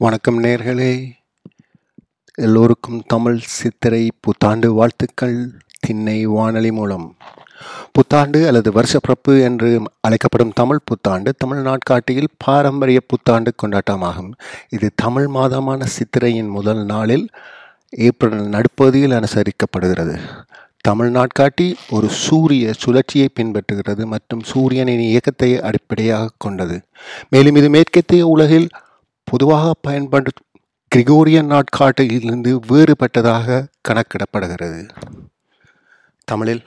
வணக்கம் நேர்களே. எல்லோருக்கும் தமிழ் சித்திரை புத்தாண்டு வாழ்த்துக்கள். திண்ணை வானொலி மூலம். புத்தாண்டு அல்லது வருஷப்பிறப்பு என்று அழைக்கப்படும் தமிழ் புத்தாண்டு தமிழ் நாட்காட்டியில் பாரம்பரிய புத்தாண்டு கொண்டாட்டமாகும். இது தமிழ் மாதமான சித்திரையின் முதல் நாளில் ஏப்ரல் நடுப்பகுதியில் அனுசரிக்கப்படுகிறது. தமிழ் நாட்காட்டி ஒரு சூரிய சுழற்சியை பின்பற்றுகிறது மற்றும் சூரியனின் இயக்கத்தை அடிப்படையாக கொண்டது. மேலும் இது மேற்கத்திய உலகில் பொதுவாக பயன்படும் கிரிகோரியன் நாட்காட்டியிலிருந்து வேறுபட்டதாக கணக்கிடப்படுகிறது. தமிழில்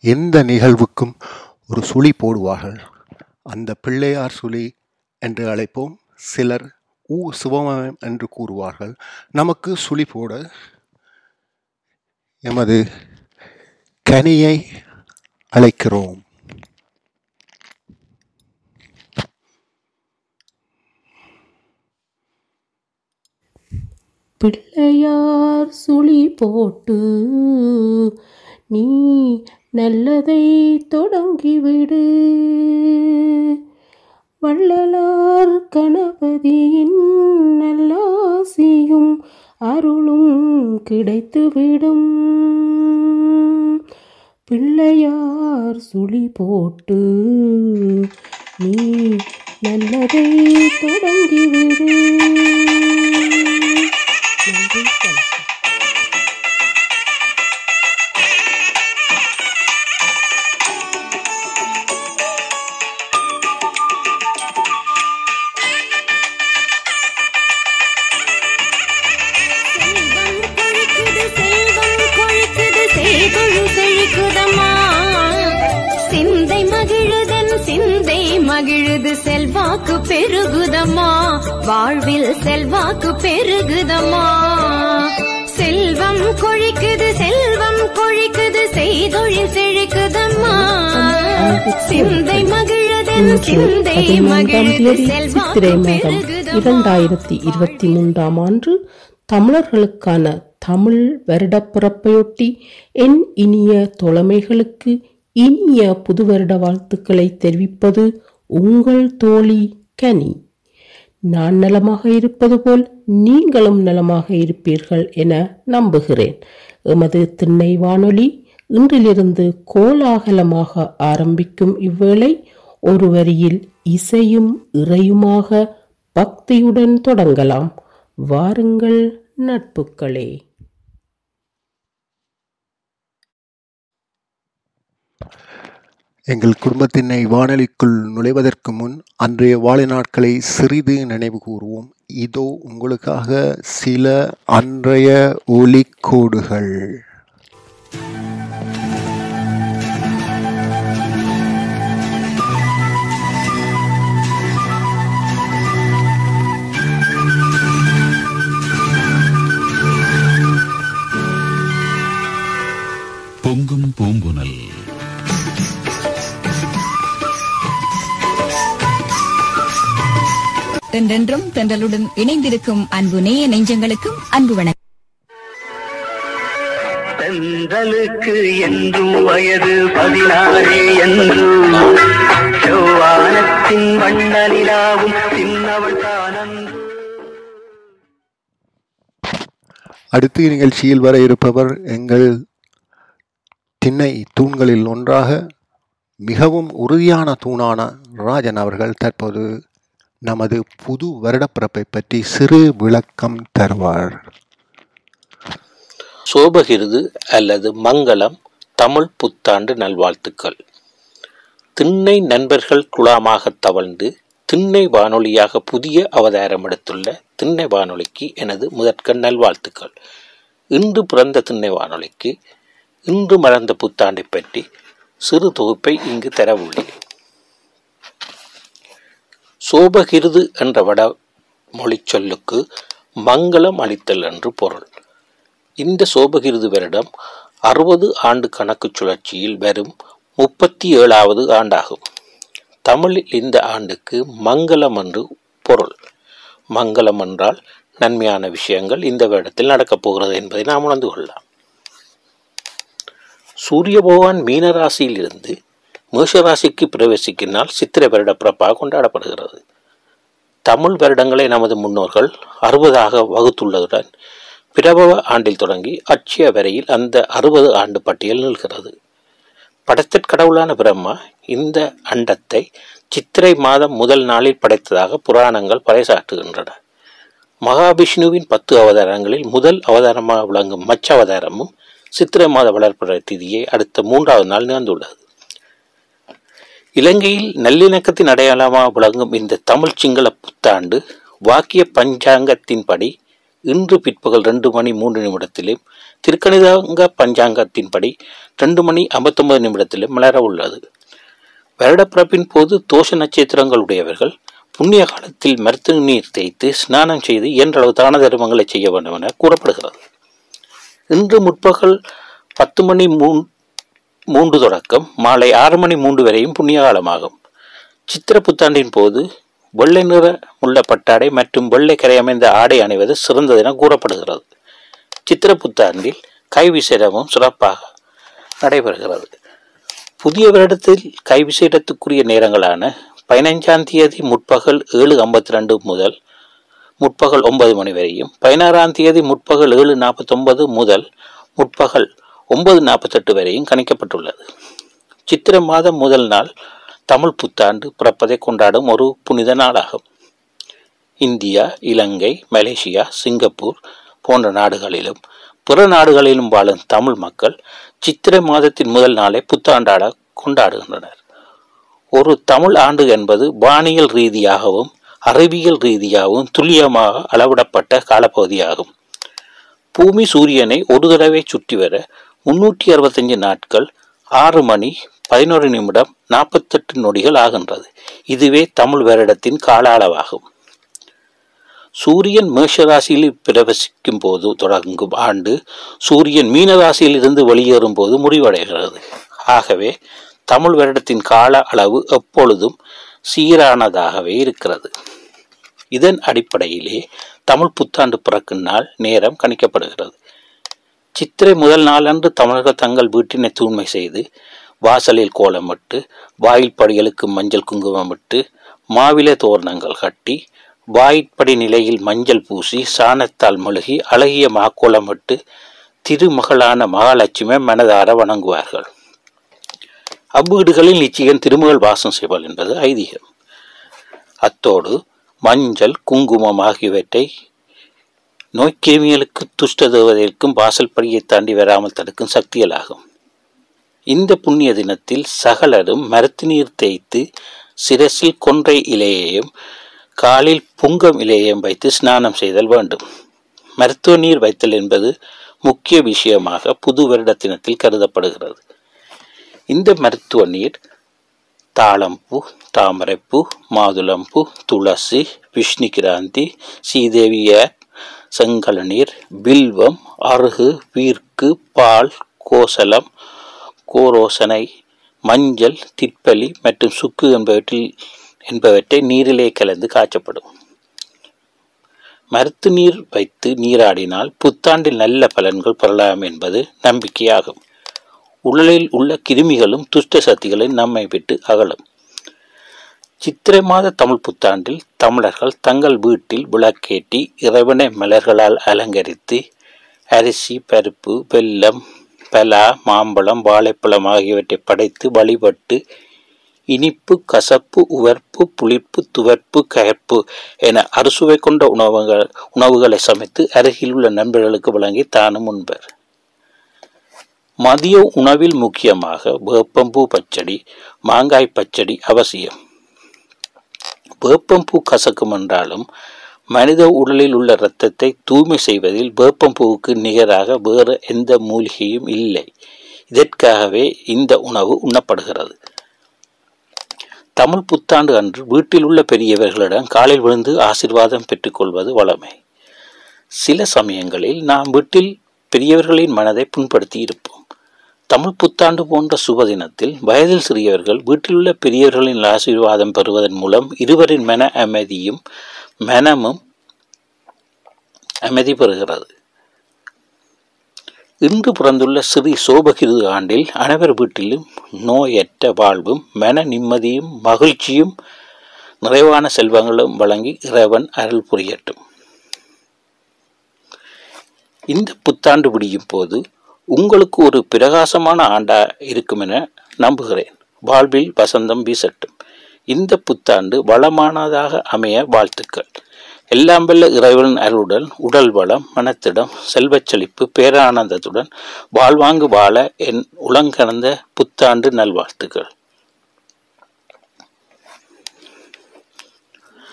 எந்த நிகழ்வுக்கும் ஒரு சுழி போடுவார்கள். அந்த பிள்ளையார் சுழி என்று அழைப்போம். சிலர் ஊ சிவமயம் என்று கூறுவார்கள். நமக்கு சுழி போட எமது கனியை அழைக்கிறோம். பிள்ளையார் சுழி போட்டு நீ நல்லதை தொடங்கிவிடு. வள்ளலார் கணபதியின் நல்லாசியும் அருளும் கிடைத்துவிடும். பிள்ளையார் சுழி போட்டு நீ நல்லதை தொடங்கிவிடு. நன்றி வணக்கம் செல்வாக்கு பெருகுதம்மா. வாழ்வில் செல்வாக்கு பெருகுதம்மா. செல்வம் கொழிக்குது செல்வம் கொழிக்குது செய்தொழில் செழிக்குதம்மா. சிந்தை மகிழதன் சிந்தை பதிமூன்றாம் மகிழுது சித்திரை மாதம் இரண்டாயிரத்தி இருபத்தி மூன்றாம் ஆண்டு தமிழர்களுக்கான தமிழ் வருடப்பிறப்பையொட்டி என் இனிய தோழமைகளுக்கு இனிய புது வருட வாழ்த்துக்களை தெரிவிப்பது உங்கள் தோழி கனி. நான் நலமாக இருப்பது போல் நீங்களும் நலமாக இருப்பீர்கள் என நம்புகிறேன். எமது திண்ணை வானொலி இன்றிலிருந்து கோலாகலமாக ஆரம்பிக்கும் இவ்வேளை ஒரு வரியில் இசையும் இறையுமாக பக்தியுடன் தொடங்கலாம். வாருங்கள் நட்புக்களே. எங்கள் குடும்பத்தினை வானொலிக்குள் நுழைவதற்கு முன் அன்றைய வாழை நாட்களை சிறிது நினைவு கூறுவோம். இதோ உங்களுக்காக சில அன்றைய ஒலிக்கோடுகள். பொங்கும் பூம்பு தென்றென்றும் தென்றலுடன் இணைந்திருக்கும் அன்பு நேய நெஞ்சங்களுக்கும் அன்பு வணக்கம். தென்றலுக்கு என்றும் வயது பதினாறே என்றும் செவ்வானத்தின் வண்ண நிலாவும் சின்னவள் தானன்று. அடுத்து நிகழ்ச்சியில் வர இருப்பவர் எங்கள் திண்ணை தூண்களில் ஒன்றாக மிகவும் உறுதியான தூணான ராஜன் அவர்கள் தற்போது நமது புது வருடப்பிறப்பை பற்றி சிறு விளக்கம் தருவார். சோபகிருது அல்லது மங்களம் தமிழ் புத்தாண்டு நல்வாழ்த்துக்கள். திண்ணை நண்பர்கள் குழாமாக தவழ்ந்து திண்ணை வானொலியாக புதிய அவதாரம் எடுத்துள்ள திண்ணை வானொலிக்கு எனது முதற்கண் நல்வாழ்த்துக்கள். இன்று பிறந்த திண்ணை வானொலிக்கு இன்று மலர்ந்த புத்தாண்டை பற்றி சிறு தொகுப்பை இங்கு தர உள்ளேன் சோபகிருது என்ற வட மொழி சொல்லுக்கு மங்களம் அளித்தல் என்று பொருள். இந்த சோபகிருது வருடம் அறுபது ஆண்டு கணக்கு சுழற்சியில் வரும் முப்பத்தி ஏழாவது ஆண்டாகும். தமிழில் இந்த ஆண்டுக்கு மங்களம் என்று பொருள். மங்களம் என்றால் நன்மையான விஷயங்கள் இந்த வருடத்தில் நடக்கப் போகிறது என்பதை நாம் உணர்ந்து கொள்ளலாம். சூரிய பகவான் இருந்து மேஷராசிக்கு பிரவேசிக்கினால் சித்திரை வருட பிறப்பாக கொண்டாடப்படுகிறது. தமிழ் வருடங்களை நமது முன்னோர்கள் அறுபதாக வகுத்துள்ளதுடன் பிரபவ ஆண்டில் தொடங்கி அட்சய வரையில் அந்த அறுபது ஆண்டு பட்டியல் நில்கிறது படத்திற்கடவுளான பிரம்மா இந்த அண்டத்தை சித்திரை மாதம் முதல் நாளில் படைத்ததாக புராணங்கள் பறைசாற்றுகின்றன. மகாவிஷ்ணுவின் பத்து அவதாரங்களில் முதல் அவதாரமாக விளங்கும் மச்ச அவதாரமும் சித்திரை மாத வளர்ப்புற திதியை அடுத்த மூன்றாவது நாள் நிகழ்ந்துள்ளது. இலங்கையில் நல்லிணக்கத்தின் அடையாளமாக விளங்கும் இந்த தமிழ் சிங்கள புத்தாண்டு வாக்கிய பஞ்சாங்கத்தின்படி இன்று பிற்பகல் ரெண்டு மணி மூன்று நிமிடத்திலும் திருக்கணிதாங்க பஞ்சாங்கத்தின்படி ரெண்டு மணி ஐம்பத்தொன்பது நிமிடத்திலும் மலர உள்ளது. வருடப்பிறப்பின் போது தோஷ நட்சத்திரங்களுடையவர்கள் புண்ணிய காலத்தில் மருத்துவ நீர் தேய்த்து ஸ்நானம் செய்து இயன்றளவு தான தர்மங்களை செய்ய வேண்டும் என கூறப்படுகிறது. இன்று முற்பகல் பத்து மணி மூன் மூன்று தொடக்கம். மாலை ஆறு மணி மூன்று வரையும் புண்ணிய காலமாகும் சித்திர புத்தாண்டின் போது வெள்ளை நிற உள்ள பட்டாடை மற்றும் வெள்ளை கரை அமைந்த ஆடை அணிவது சிறந்ததென கூறப்படுகிறது. சித்திர புத்தாண்டில் கைவிசேடமும் சிறப்பாக நடைபெறுகிறது. புதிய வருடத்தில் கைவிசேடத்துக்குரிய நேரங்களான பதினைஞ்சாம் தேதி முற்பகல் ஏழு ஐம்பத்தி ரெண்டு முதல் முற்பகல் ஒன்பது மணி வரையும் பதினாறாம் தேதி முற்பகல் ஏழு நாற்பத்தொன்பது முதல் முற்பகல் ஒன்பது நாற்பத்தெட்டு வரையும் கணிக்கப்பட்டுள்ளது. சித்திர மாதம் முதல் நாள் தமிழ் புத்தாண்டு பிறப்பதை கொண்டாடும் ஒரு புனித நாளாகும். இந்தியா இலங்கை மலேசியா சிங்கப்பூர் போன்ற நாடுகளிலும் பிற நாடுகளிலும் வாழும் தமிழ் மக்கள் சித்திரை மாதத்தின் முதல் நாளை புத்தாண்டாட கொண்டாடுகின்றனர். ஒரு தமிழ் ஆண்டு என்பது வானியல் ரீதியாகவும் அறிவியல் ரீதியாகவும் துல்லியமாக அளவிடப்பட்ட காலப்பகுதியாகும். பூமி சூரியனை ஒரு தடவை சுற்றி வர முன்னூற்றி அறுபத்தஞ்சு நாட்கள் ஆறு மணி பதினோரு நிமிடம் நாற்பத்தெட்டு நொடிகள் ஆகின்றது. இதுவே தமிழ் வருடத்தின் கால அளவாகும். சூரியன் மேஷராசியில் பிரவசிக்கும் போது தொடங்கும் ஆண்டு சூரியன் மீனராசியில் இருந்து வெளியேறும் போது முடிவடைகிறது. ஆகவே தமிழ் வருடத்தின் கால அளவு எப்பொழுதும் சீரானதாகவே இருக்கிறது. இதன் அடிப்படையிலே தமிழ் புத்தாண்டு பிறக்கும் நாள் நேரம் கணிக்கப்படுகிறது. சித்திரை முதல் நாளன்று தமிழர்கள் தங்கள் வீட்டினை தூய்மை செய்து வாசலில் கோலமிட்டு வாயில் படிகளுக்கு மஞ்சள் குங்குமமிட்டு மாவிலை தோரணங்கள் கட்டி வாயிற்படி நிலையில் மஞ்சள் பூசி சாணத்தால் மெழுகி அழகிய மாக்கோலமிட்டு திருமகளான மகாலட்சுமியை மனதார வணங்குவார்கள். அவ்வீடுகளில் நிச்சயம் திருமகள் வாசம் செய்வாள் என்பது ஐதீகம். அத்தோடு மஞ்சள் குங்குமம் ஆகியவற்றை நோய்க்கிருமிகளுக்கு துஷ்ட தேவதைக்கும் வாசல் படியை தாண்டி வராமல் தடுக்கும் சக்திகளாகும். இந்த புண்ணிய தினத்தில் சகலரும் மரத்து நீர் தேய்த்து சிரசில் கொன்றை இலையையும் காலில் புங்கம் இலையையும் வைத்து ஸ்நானம் செய்தல் வேண்டும். மருத்துவ நீர் வைத்தல் என்பது முக்கிய விஷயமாக புது வருட தினத்தில் கருதப்படுகிறது. இந்த மருத்துவ நீர் தாளம்பூ தாமரைப்பூ மாதுளம்பூ துளசி விஷ்ணு கிராந்தி சீதேவிய செங்கலநீர் பில்வம் அருகு வீர்க்கு பால் கோசலம் கோரோசனை மஞ்சள் திப்பலி மற்றும் சுக்கு என்பவற்றில் என்பவற்றை நீரிலே கலந்து காய்ச்சப்படும். மருத்து நீர் வைத்து நீராடினால் புத்தாண்டில் நல்ல பலன்கள் பெறலாம் என்பது நம்பிக்கையாகும். உடலில் உள்ள கிருமிகளும் துஷ்ட சக்திகளும் நம்மை விட்டு அகலும். சித்திரை மாத தமிழ் புத்தாண்டில் தமிழர்கள் தங்கள் வீட்டில் விளக்கேற்றி இறைவனை மலர்களால் அலங்கரித்து அரிசி பருப்பு வெல்லம் பலா மாம்பழம் வாழைப்பழம் ஆகியவற்றை படைத்து வழிபட்டு இனிப்பு கசப்பு உவர்ப்பு புளிப்பு துவர்ப்பு கயப்பு என அறுசுவை கொண்ட உணவுகள் உணவுகளை சமைத்து அருகில் உள்ள நண்பர்களுக்கு வழங்கி தானும் உண்பர் மதிய உணவில் முக்கியமாக வேப்பம்பூ பச்சடி மாங்காய் பச்சடி அவசியம். வேப்பம்பூ கசக்கும் என்றாலும் மனித உடலில் உள்ள இரத்தத்தை தூய்மை செய்வதில் வேப்பம்பூவுக்கு நிகராக வேறு எந்த மூலிகையும் இல்லை. இதற்காகவே இந்த உணவு உண்ணப்படுகிறது. தமிழ் புத்தாண்டு அன்று வீட்டில் உள்ள பெரியவர்களிடம் காலில் விழுந்து ஆசிர்வாதம் பெற்றுக்கொள்வது வளமை. சில சமயங்களில் நாம் வீட்டில் பெரியவர்களின் மனதை புண்படுத்தி இருப்போம். தமிழ் புத்தாண்டு போன்ற சுப தினத்தில் வயதில் சிறியவர்கள் வீட்டிலுள்ள பெரியவர்களின் ஆசீர்வாதம் பெறுவதன் மூலம் இருவரின் மன அமைதியும் மனமும் அமைதி பெறுகிறது. இன்று பிறந்துள்ள ஸ்ரீ சோபகிருது ஆண்டில் அனைவர் வீட்டிலும் நோயற்ற வாழ்வும் மன நிம்மதியும் மகிழ்ச்சியும் நிறைவான செல்வங்களும் வழங்கி இறைவன் அருள் புரியட்டும். இந்த புத்தாண்டு விடியும் போது உங்களுக்கு ஒரு பிரகாசமான ஆண்டா இருக்கும் என நம்புகிறேன். வாழ்வில் வசந்தம் வீசட்டும். இந்த புத்தாண்டு வளமானதாக அமைய வாழ்த்துக்கள். எல்லாம் வல்ல இறைவனின் அருளுடன் உடல் வளம் மனத்திடம் செல்வச் செழிப்பு பேரானந்தத்துடன் வாழ்வாங்கு வாழ என் உளங்கணந்த புத்தாண்டு நல்வாழ்த்துக்கள்.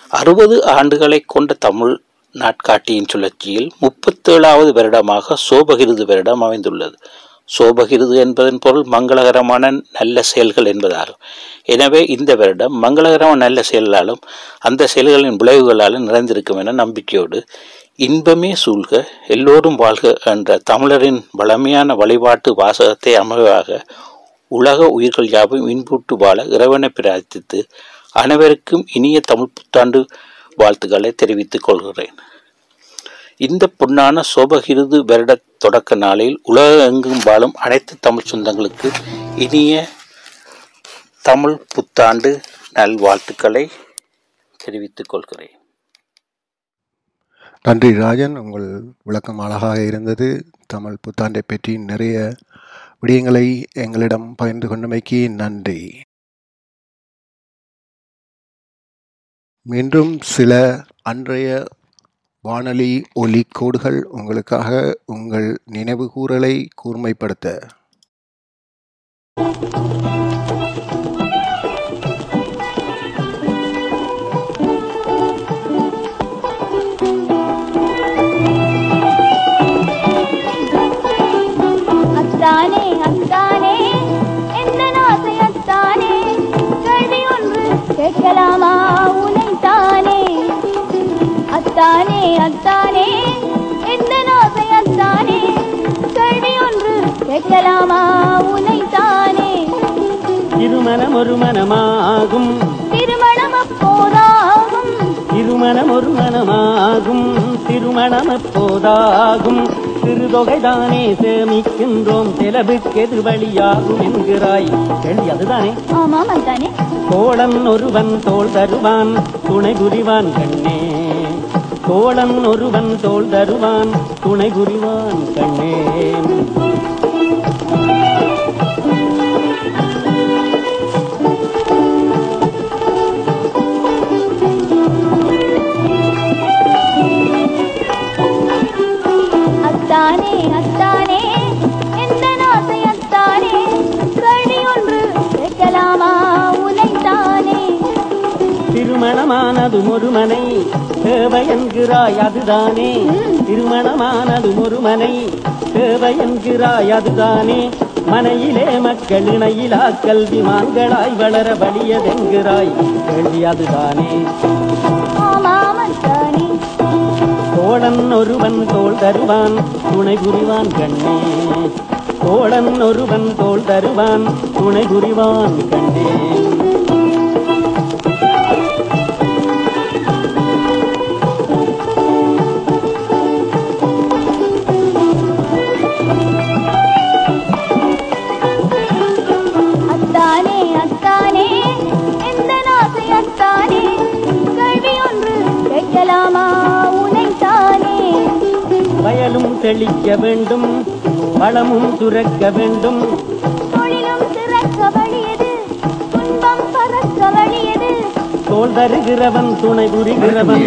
அறுபது ஆண்டுகளை கொண்ட தமிழ் நாட்காட்டியின் சுழற்சியில் முப்பத்தேழாவது வருடமாக சோபகிருது வருடம் அமைந்துள்ளது. சோபகிருது என்பதன் பொருள் மங்களகரமான நல்ல செயல்கள் என்பதாகும். எனவே இந்த வருடம் மங்களகரமான நல்ல செயலாலும் அந்த செயல்களின் விளைவுகளாலும் நிறைந்திருக்கும் என நம்பிக்கையோடு இன்பமே சூழ்க எல்லோரும் வாழ்க என்ற தமிழரின் வளமையான வழிபாட்டு வாசகத்தை அமைவாக உலக உயிர்கள் யாவும் இன்புட்டு வாழ இறைவனை பிரார்த்தித்து அனைவருக்கும் இனிய தமிழ் புத்தாண்டு வாழ்த்துக்களை தெரிவித்துக் கொள்கிறேன். இந்த பொன்னான சோபகிருது வருட தொடக்க நாளில் உலகெங்கும் வாழும் அனைத்து தமிழ் சொந்தங்களுக்கு இனிய தமிழ் புத்தாண்டு நல்வாழ்த்துக்களை தெரிவித்துக் கொள்கிறேன். நன்றி ராஜன் உங்கள் விளக்கம் அழகாக இருந்தது. தமிழ் புத்தாண்டை பற்றி நிறைய விடயங்களை எங்களிடம் பகிர்ந்து கொண்டமைக்கு நன்றி. மீண்டும் சில அன்றைய வானொலி ஒலி கோடுகள் உங்களுக்காக உங்கள் நினைவு கூர்மைப்படுத்த. கேட்கலாமா உனைத்தானே. இருமனம் ஒரு மனமாகும். திருமணம் அப்போதாகும். இருமனம் ஒரு மனமாகும். திருமணம் எப்போதாகும் சிறுதொகைதானே சேமிக்கின்றோம். செலவுக்கு எது வழியாகும் என்கிறாய். கேள்வி அதுதானே? ஆமாம் அத்தானே. கோளன் ஒருவன் தோள் தருவான். துணை புரிவான் கண்ணே. கோளன் ஒருவன் தோள் தருவான். துணை புரிவான் கண்ணே. திருமணமானது ஒரு மனை தேவை என்கிறாய் அதுதானே. திருமணமானது ஒரு மனை தேவை என்கிறாய் அதுதானே. மனையிலே மக்கள் இணையிலா கல்வி மான்களாய் வளர வலியதென்கிறாய். கேள்வி அதுதானே. ஆமாம் தோழன் ஒருவன் தோல் தருவான் துணை புரிவான் கண்ணே. தோழன் ஒருவன் தோல் தருவான் துணை புரிவான் கண்ணே. செழிக்க வேண்டும் வளமும் சுரக்க வேண்டும். தோல் தருகிறவன் துணை புரிகிறவன்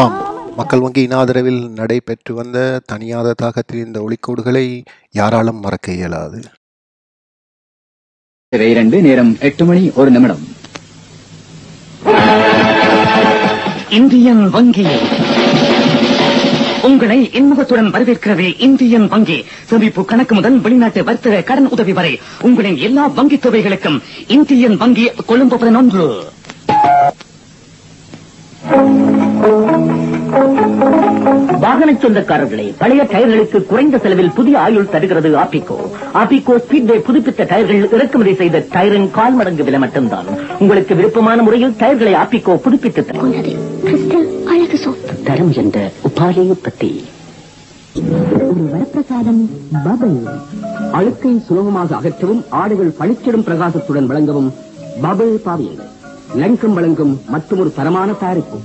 ஆம் மக்கள் வங்கியின் ஆதரவில் நடைபெற்று வந்த தனியாத தாக்கத்தில் இந்த ஒளிக்கோடுகளை யாராலும் மறக்க இயலாது. இரண்டு நேரம் எட்டு மணி ஒரு நிமிடம். இந்தியன் வங்கி உங்களை இன்முகத்துடன் வரவேற்கிறது இந்தியன் வங்கி. சேமிப்பு கணக்கு முதல் வெளிநாட்டு வர்த்தக கடன் உதவி வரை உங்களின் எல்லா வங்கி தொகைகளுக்கும் இந்தியன் வங்கி கொழும்பு பதினொன்று. வாகன சொந்தக்காரர்களே பழைய டயர்களுக்கு குறைந்த செலவில் புதிய ஆயுள் தருகிறது ஆப்பிகோ ஆப்பிகோ ஸ்பீட்வே புதுப்பித்த டயர்கள் இறக்குமதி செய்த டயரின் கால் மடங்கு விலை மட்டும்தான். உங்களுக்கு விருப்பமான முறையில் டயர்களை ஆப்பிகோ புதுப்பித்து தரும். அழகு சோப் தரம் என்ற உபாலை உற்பத்தி. ஒரு வரப்பிரசாதம் பபல் அழுக்கை சுலபமாக அகற்றவும் ஆடைகள் பளிச்சிடும் பிரகாசத்துடன் விளங்கவும் பபிள் பாவியங்கள் லங்கம் வழங்கும் மற்றொரு தரமான தயாரிப்பு.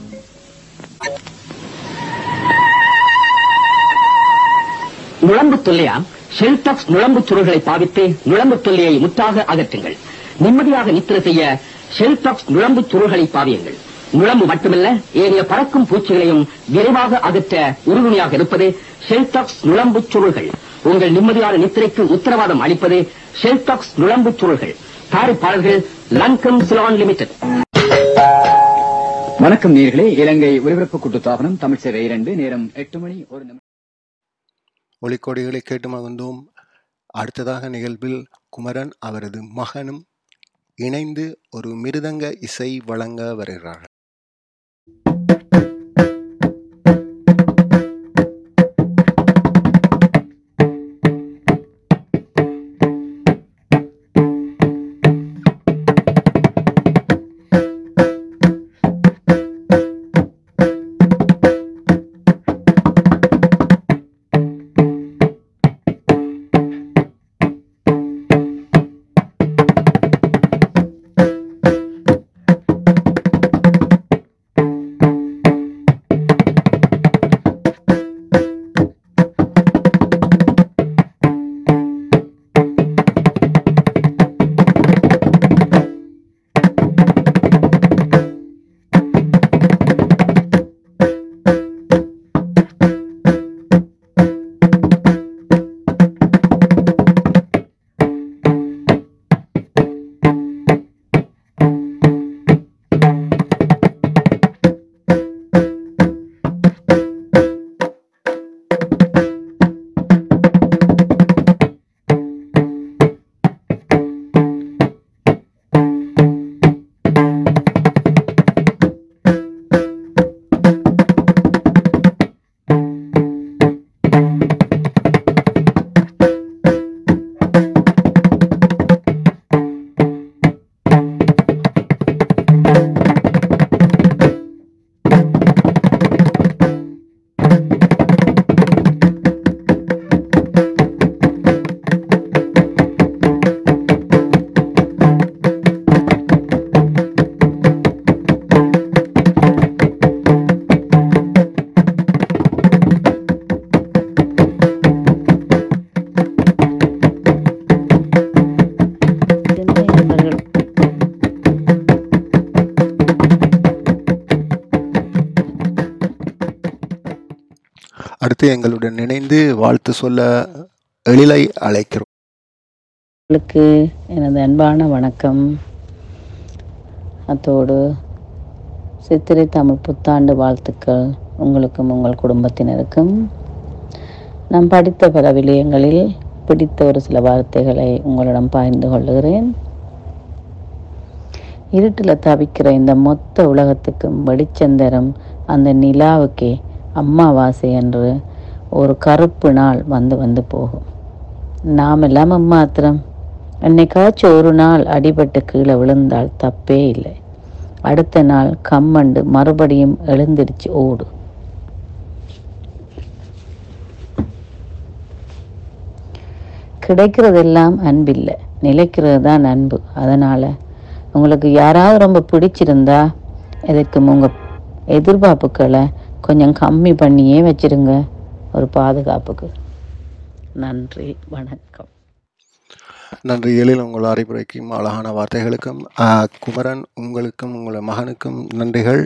நுழம்பு தொல்லையா? ஷெல்டாக்ஸ் நுழம்பு சுருள்களை பாவித்து நுழம்பு தொல்லையை முற்றாக அகற்றுங்கள். நிம்மதியாக நித்திர செய்ய ஷெல்டாக்ஸ் நுழம்பு சுருள்களை பாவியுங்கள். நுழம்பு மட்டுமல்ல ஏனைய பறக்கும் பூச்சிகளையும் விரைவாக அகற்ற உறுதுணையாக இருப்பது ஷெல்டாக்ஸ் நுழம்பு சுருள்கள். உங்கள் நிம்மதியான நித்திரைக்கு உத்தரவாதம் அளிப்பது ஷெல்டாக்ஸ் நுழம்பு சுருள்கள். தயாரிப்பாளர்கள் லங்கம் சிலான் லிமிடெட். வணக்கம் நேர்களே. இலங்கை ஒலிபரப்பு கூட்டுத்தாபனம் தமிழ் சேவை இரண்டு நேரம் எட்டு மணி ஒரு நிமிடம். ஒளிக்கோடிகளை கேட்டு மகிழ்ந்தோம் அடுத்ததாக நிகழ்வில் குமரன் அவரது மகனும் இணைந்து ஒரு மிருதங்க இசை வழங்க வருகிறார்கள். அடுத்து எங்களுடன் இணைந்து வாழ்த்து சொல்ல எழிலை அழைக்கிறோம். உங்களுக்கு எனது அன்பான வணக்கம். அத்தோடு சித்திரை தமிழ் புத்தாண்டு வாழ்த்துக்கள் உங்களுக்கும் உங்கள் குடும்பத்தினருக்கும். நான் படித்த பல விடயங்களில் பிடித்த ஒரு சில வார்த்தைகளை உங்களிடம் பகிர்ந்து கொள்ளுகிறேன். இருட்டில் தவிக்கிற இந்த மொத்த உலகத்துக்கும் வெளிச்சந்தரம் அந்த நிலாவுக்கே அம்மாவாசை என்று ஒரு கருப்பு நாள் வந்து வந்து போகும். நாம் இல்லாமல் மாத்திரம் என்னைக்காச்சும் ஒரு நாள் அடிபட்டு கீழே விழுந்தால் தப்பே இல்லை. அடுத்த நாள் கம்மண்டு மறுபடியும் எழுந்திருச்சு ஓடு. கிடைக்கிறதெல்லாம் அன்பில்லை. நிலைக்கிறது தான் அன்பு. அதனால் உங்களுக்கு யாராவது ரொம்ப பிடிச்சிருந்தா எதுக்கும் உங்கள் எதிர்பார்ப்புகளை கொஞ்சம் கம்மி பண்ணியே வச்சுருங்க. ஒரு பாதுகாப்புக்கு. நன்றி வணக்கம். நன்றி எழில் உங்கள் அறிவுரைக்கும் அழகான வார்த்தைகளுக்கும் குமரன் உங்களுக்கும் உங்கள் மகனுக்கும் நன்றிகள்.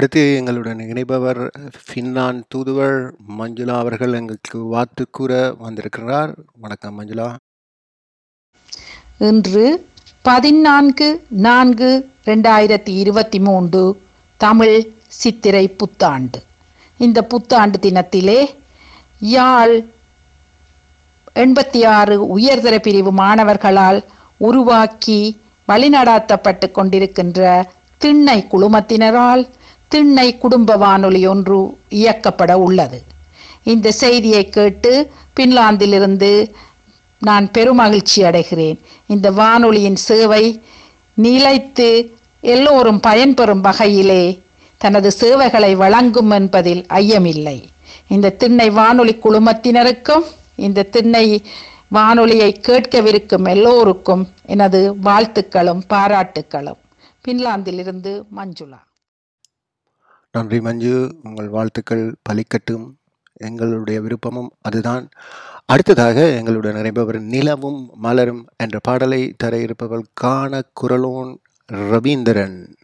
அடுத்து எங்களுடன் இணைபவர் ஃபின்லாந்து தூதுவர் மஞ்சுளா அவர்கள் எங்களுக்கு வாத்து கூற வந்திருக்கிறார். வணக்கம் மஞ்சுளா. இன்று பதினான்கு நான்கு ரெண்டாயிரத்தி இருபத்தி மூன்று தமிழ் சித்திரை புத்தாண்டு. இந்த புத்தாண்டு தினத்திலே யாழ் எண்பத்தி ஆறு உயர்தர பிரிவு மாணவர்களால் உருவாக்கி வழிநடாத்தப்பட்டு கொண்டிருக்கின்ற திண்ணை குழுமத்தினரால் திண்ணை குடும்ப வானொலி ஒன்று இயக்கப்பட உள்ளது. இந்த செய்தியை கேட்டு பின்லாந்திலிருந்து நான் பெருமகிழ்ச்சி அடைகிறேன். இந்த வானொலியின் சேவை நிலைத்து எல்லோரும் பயன்பெறும் வகையிலே தனது சேவைகளை வழங்கும் என்பதில் ஐயமில்லை. இந்த திண்ணை வானொலி குழுமத்தினருக்கும் இந்த திண்ணை வானொலியை கேட்கவிருக்கும் எல்லோருக்கும் எனது வாழ்த்துக்களும் பாராட்டுக்களும். பின்லாந்திலிருந்து மஞ்சுளா. நன்றி மஞ்சு. உங்கள் வாழ்த்துக்கள் பலிக்கட்டும். எங்களுடைய விருப்பமும் அதுதான். அடுத்ததாக எங்களுடன் நிறைபவர் நிலவும் மலரும் என்ற பாடலை தர இருப்பவர் காண குரலோன் ரவீந்திரன்.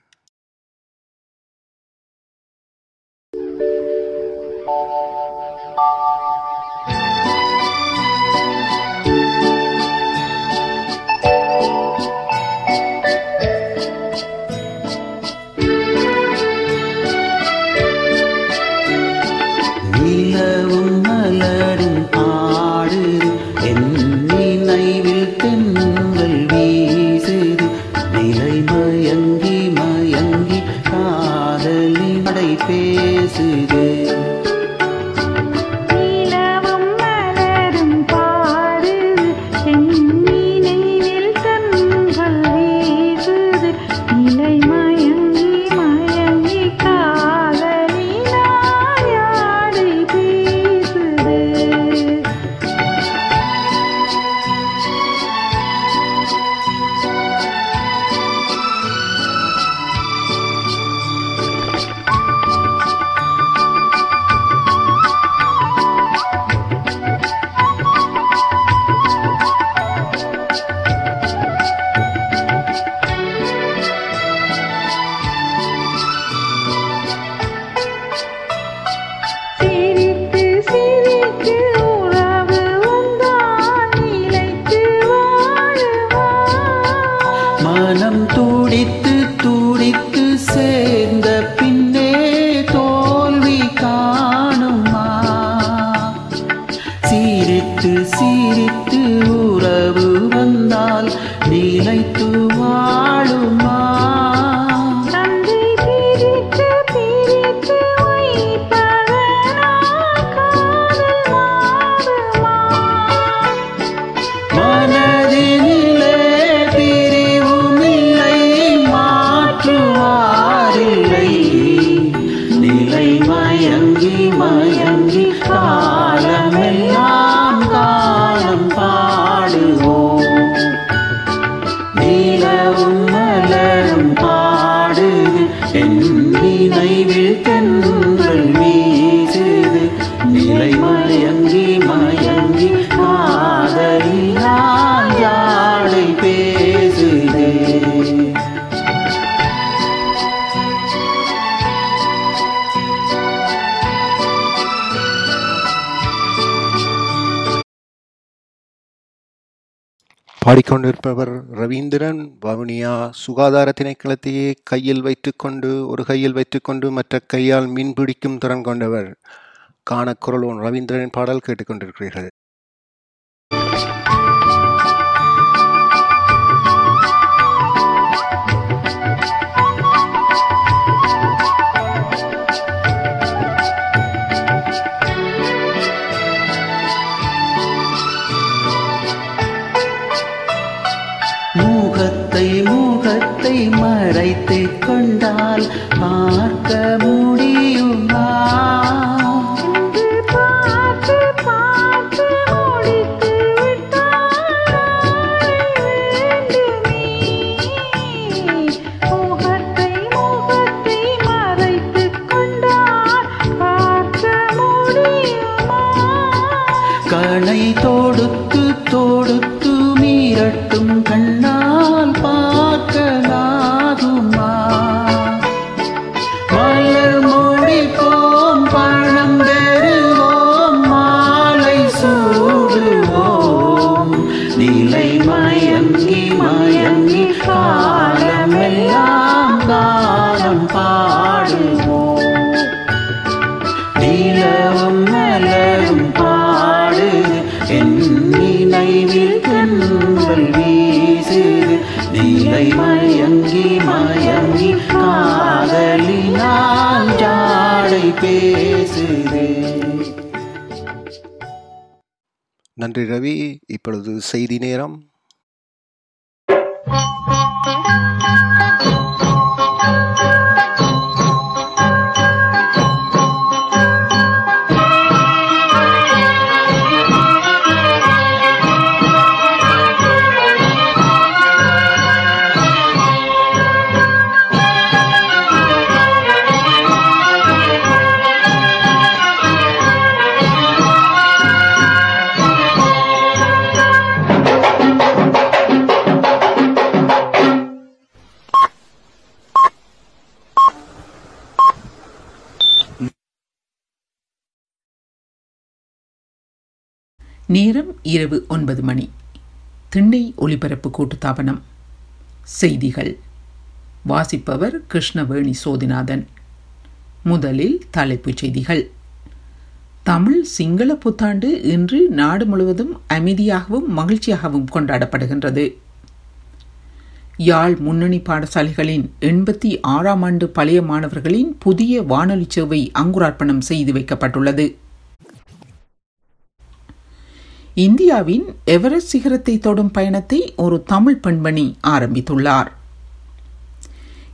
கொண்டிருப்பவர் ரவீந்திரன். வவுனியா சுகாதார திணைக்களத்தையே கையில் வைத்துக்கொண்டு ஒரு கையில் வைத்துக்கொண்டு மற்ற கையால் மீன் பிடிக்கும் திறன் கொண்டவர். காணக்குரலோன் ரவீந்திரன் பாடல் கேட்டுக்கொண்டிருக்கிறீர்கள். கொண்டால் பார்க்க முடியுமா? களை தொடுத்து தொடுத்து மீறட்டும் கண்ணால் பார்க்கலாகுமா நன்றி ரவி. இப்பொழுது செய்தி நேரம். நேரம் இரவு ஒன்பது மணி. திண்ணை ஒலிபரப்பு கூட்டுத்தாபனம் செய்திகள். வாசிப்பவர் கிருஷ்ணவேணி சோதிநாதன். முதலில் தலைப்புச் செய்திகள். தமிழ் சிங்கள புத்தாண்டு இன்று நாடு முழுவதும் அமைதியாகவும் மகிழ்ச்சியாகவும் கொண்டாடப்படுகின்றது. யாழ் முன்னணி பாடசாலைகளின் எண்பத்தி ஆறாம் ஆண்டு பழைய மாணவர்களின் புதிய வானொலி சேவை அங்குரார்ப்பணம் செய்து வைக்கப்பட்டுள்ளது. இந்தியாவின் எவரெஸ்ட் சிகரத்தை தொடும் பயணத்தை ஒரு தமிழ் பெண்மணி ஆரம்பித்துள்ளார்.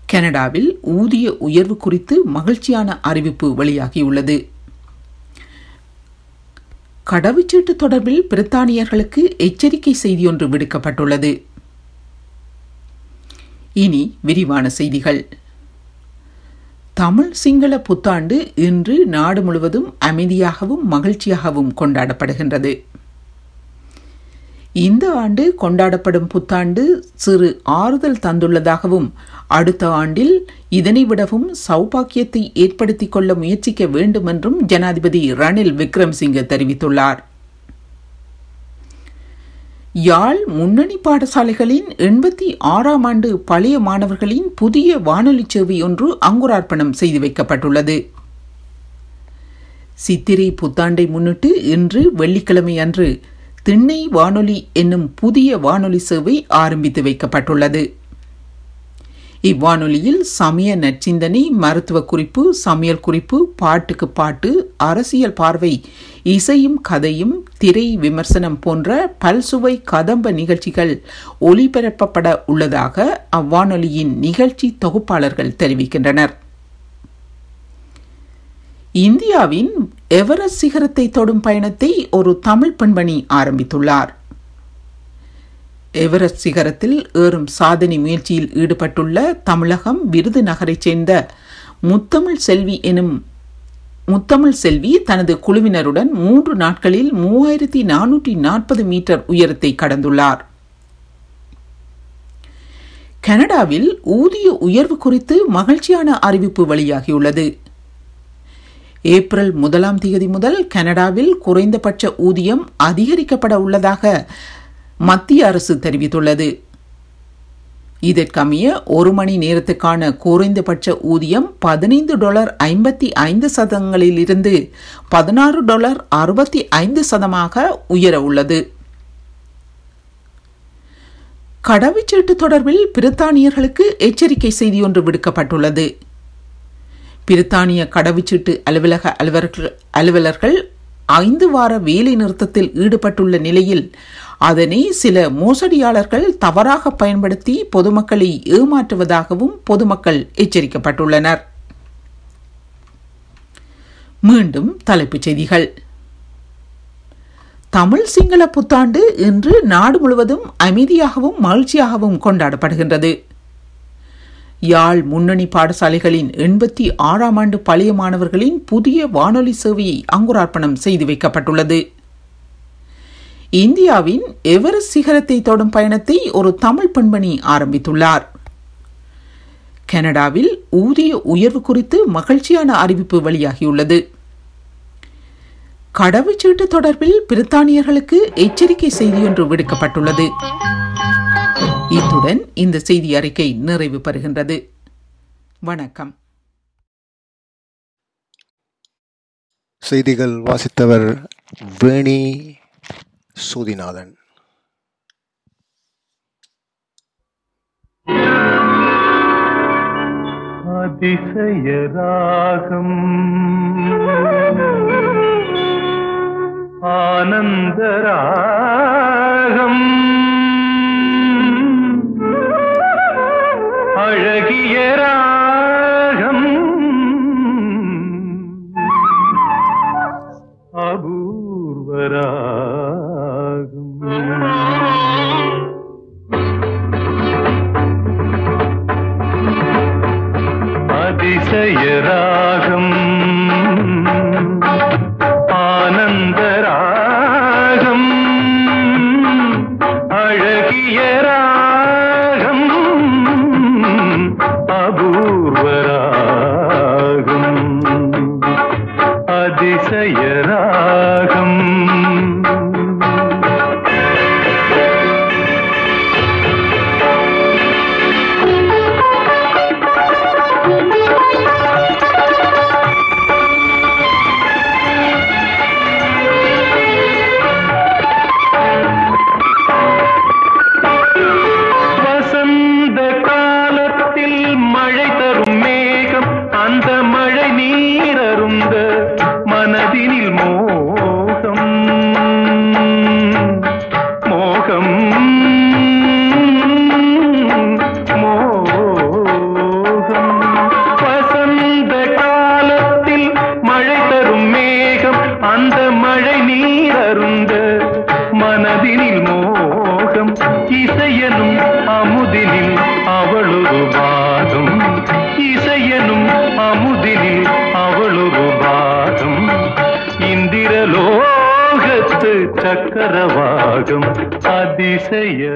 கனடாவில் ஊதிய உயர்வு குறித்து மகிழ்ச்சியான அறிவிப்பு வெளியாகியுள்ளது. கடவுச்சீட்டு தொடர்பில் பிரித்தானியர்களுக்கு எச்சரிக்கை செய்தியொன்று விடுக்கப்பட்டுள்ளது. இனி விரிவான செய்திகள். தமிழ் சிங்கள புத்தாண்டு இன்று நாடு முழுவதும் அமைதியாகவும் மகிழ்ச்சியாகவும் கொண்டாடப்படுகின்றது. இந்த ஆண்டு கொண்டாடப்படும் புத்தாண்டு சிறு ஆறுதல் தந்துள்ளதாகவும் அடுத்த ஆண்டில் இதனை விடவும் சௌபாக்கியத்தை ஏற்படுத்திக் கொள்ள முயற்சிக்க வேண்டும் என்றும் ஜனாதிபதி ரணில் விக்ரம்சிங்கே தெரிவித்துள்ளார். யாழ் முன்னணி பாடசாலைகளின் எண்பத்தி ஆறாம் ஆண்டு பழைய மாணவர்களின் புதிய வானொலி சேவை ஒன்று அங்குரார்ப்பணம் செய்து வைக்கப்பட்டுள்ளது. சித்திரை புத்தாண்டை முன்னிட்டு இன்று வெள்ளிக்கிழமை அன்று திண்ணை வானொலி என்னும் புதிய வானொலி சேவை ஆரம்பித்து வைக்கப்பட்டுள்ளது. இவ்வானொலியில் சமய நற்சிந்தனை மருத்துவ குறிப்பு சமையல் குறிப்பு பாட்டுக்கு பாட்டு அரசியல் பார்வை இசையும் கதையும் திரை விமர்சனம் போன்ற பல்சுவை கதம்ப நிகழ்ச்சிகள் ஒலிபரப்பப்பட உள்ளதாக அவ்வானொலியின் நிகழ்ச்சி தொகுப்பாளர்கள் தெரிவிக்கின்றனர். இந்தியாவின் எவரஸ்ட் சிகரத்தை தொடும் பயணத்தை ஒரு தமிழ் பெண்மணி ஆரம்பித்துள்ளார். எவரெஸ்ட் சிகரத்தில் ஏறும் சாதனை முயற்சியில் ஈடுபட்டுள்ள தமிழகம் விருதுநகரைச் சேர்ந்த முத்தமிழ் செல்வி எனும் முத்தமிழ் செல்வி தனது குழுவினருடன் மூன்று நாட்களில் மூவாயிரத்தி நானூற்றி நாற்பது மீட்டர் உயரத்தை கடந்துள்ளார். கனடாவில் ஊதிய உயர்வு குறித்து மகிழ்ச்சியான அறிவிப்பு வெளியாகியுள்ளது. ஏப்ரல் முதலாம் தேதி முதல் கனடாவில் குறைந்தபட்ச ஊதியம் அதிகரிக்கப்பட உள்ளதாக மத்திய அரசு தெரிவித்துள்ளது. இதற்கமைய ஒரு மணி நேரத்துக்கான குறைந்தபட்ச ஊதியம் பதினைந்து டாலர் ஐம்பத்தி ஐந்து சதங்களிலிருந்து பதினாறு டாலர் அறுபத்தி ஐந்து சதமாக உயர உள்ளது. கடவுச்சீட்டு தொடர்பில் பிரித்தானியர்களுக்கு எச்சரிக்கை செய்தி ஒன்று விடுக்கப்பட்டுள்ளது. பிரித்தானிய கடவுச்சீட்டு அலுவலக அலுவலர்கள் அலுவலர்கள் ஐந்து வார வேலை நிறுத்தத்தில் ஈடுபட்டுள்ள நிலையில் அதனை சில மோசடியாளர்கள் தவறாக பயன்படுத்தி பொதுமக்களை ஏமாற்றுவதாகவும் பொதுமக்கள் எச்சரிக்கப்பட்டுள்ளனர். மீண்டும் தலைப்புச் செய்திகள். தமிழ் சிங்கள புத்தாண்டு இன்று நாடு முழுவதும் அமைதியாகவும் மகிழ்ச்சியாகவும் கொண்டாடப்படுகின்றது. யாழ் முன்னணி பாடசாலைகளின் எண்பத்தி ஆறாம் ஆண்டு பழைய மாணவர்களின் புதிய வானொலி சேவையை அங்குரார்ப்பணம் செய்து வைக்கப்பட்டுள்ளது. இந்தியாவின் எவரெஸ்ட் சிகரத்தை தொடும் பயணத்தை ஒரு தமிழ் பெண்மணி ஆரம்பித்துள்ளார். கனடாவில் ஊதிய உயர்வு குறித்து மகிழ்ச்சியான அறிவிப்பு வெளியாகியுள்ளது. கடவுச்சீட்டு தொடர்பில் பிரித்தானியர்களுக்கு எச்சரிக்கை செய்தி ஒன்று விடுக்கப்பட்டுள்ளது. இத்துடன் இந்த செய்தி அறிக்கை நிறைவு பெறுகின்றது. வணக்கம். செய்திகள் வாசித்தவர் வேணி சூதிநாதன். அதிசயராகம். ஆனந்தராகம். அழகிய ராகம் அபூர்வராகம் அதிசயராகம் அதிசய ராகம்